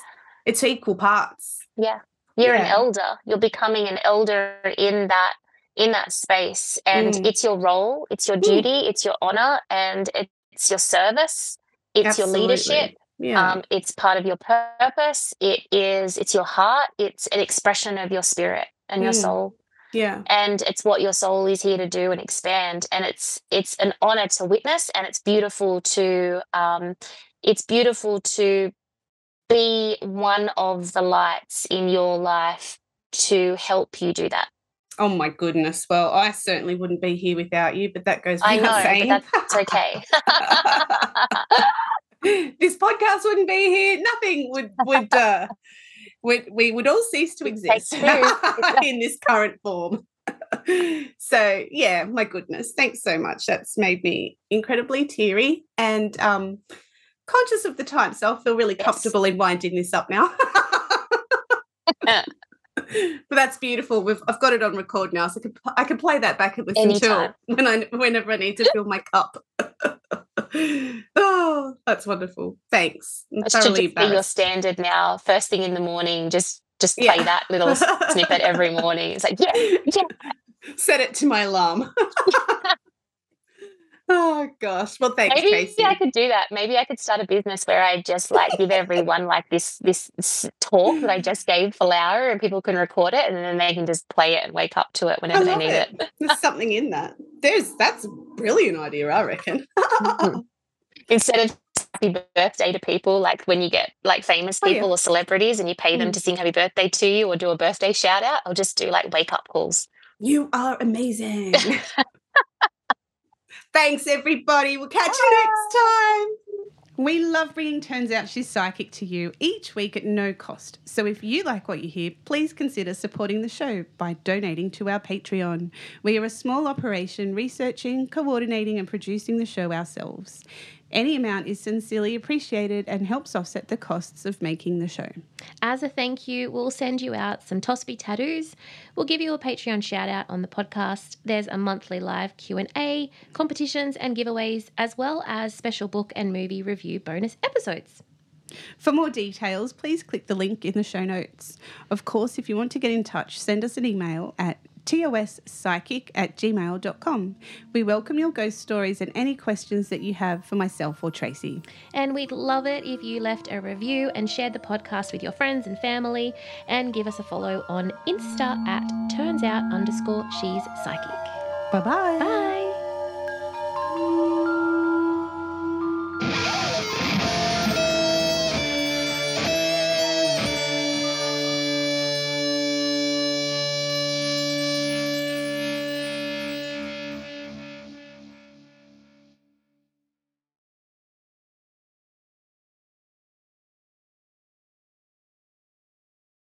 Speaker 1: It's equal parts.
Speaker 2: Yeah. You're an elder. You're becoming an elder in that in that space. And
Speaker 1: Mm.
Speaker 2: it's your role it's your duty it's your honor and it's your service. It's your leadership.
Speaker 1: Yeah.
Speaker 2: um, it's part of your purpose. It is it's your heart. It's an expression of your spirit and your
Speaker 1: Mm.
Speaker 2: soul.
Speaker 1: Yeah.
Speaker 2: and it's what your soul is here to do and expand. And it's it's an honor to witness and it's beautiful to um, it's beautiful to be one of the lights in your life to help you do that
Speaker 1: Oh my goodness. Well, I certainly wouldn't be here without you, but that goes
Speaker 2: i
Speaker 1: without
Speaker 2: know
Speaker 1: saying.
Speaker 2: but that's okay
Speaker 1: this podcast wouldn't be here. Nothing would would uh, would we would all cease to exist in this current form. so yeah, my goodness, thanks so much. That's made me incredibly teary and um, conscious of the time, so I feel really
Speaker 2: Yes.
Speaker 1: comfortable in winding this up now. but that's beautiful. We've I've got it on record now, so I can I can play that back and listen
Speaker 2: Anytime.
Speaker 1: to when I whenever I need to fill my cup. oh, that's wonderful. Thanks. I'm
Speaker 2: it
Speaker 1: thoroughly
Speaker 2: just be your standard now first thing in the morning just just play
Speaker 1: Yeah.
Speaker 2: that little snippet every morning it's like yeah yeah
Speaker 1: Set it to my alarm. Oh gosh. Well, thanks, Casey.
Speaker 2: Maybe
Speaker 1: Tracy.
Speaker 2: I could do that. Maybe I could start a business where I just like give everyone like this this talk that I just gave for Laura, and people can record it, and then they can just play it and wake up to it whenever they need
Speaker 1: it.
Speaker 2: it.
Speaker 1: There's something in that. There's that's a brilliant idea, I reckon.
Speaker 2: Mhm. Instead of happy birthday to people, like when you get like famous
Speaker 1: Oh, yeah.
Speaker 2: people or celebrities, and you pay them
Speaker 1: Mm.
Speaker 2: to sing happy birthday to you or do a birthday shout out, I'll just do like wake up calls.
Speaker 1: you are amazing. Thanks, everybody. We'll catch you next time. We love bringing Turns Out She's Psychic to you each week at no cost. So if you like what you hear, please consider supporting the show by donating to our Patreon. We are a small operation researching, coordinating, and producing the show ourselves. Any amount is sincerely appreciated and helps offset the costs of making the show.
Speaker 3: As a thank you, we'll send you out some Tosby tattoos. We'll give you a Patreon shout out on the podcast. There's a monthly live Q&A, competitions and giveaways, as well as special book and movie review bonus episodes.
Speaker 1: For more details, please click the link in the show notes. Of course, if you want to get in touch, send us an email at tospsychic at gmail.com. We welcome your ghost stories and any questions that you have for myself or Tracy.
Speaker 3: And we'd love it if you left a review and shared the podcast with your friends and family and give us a follow on Insta at turns out underscore she's psychic.
Speaker 1: Bye-bye.
Speaker 3: Bye.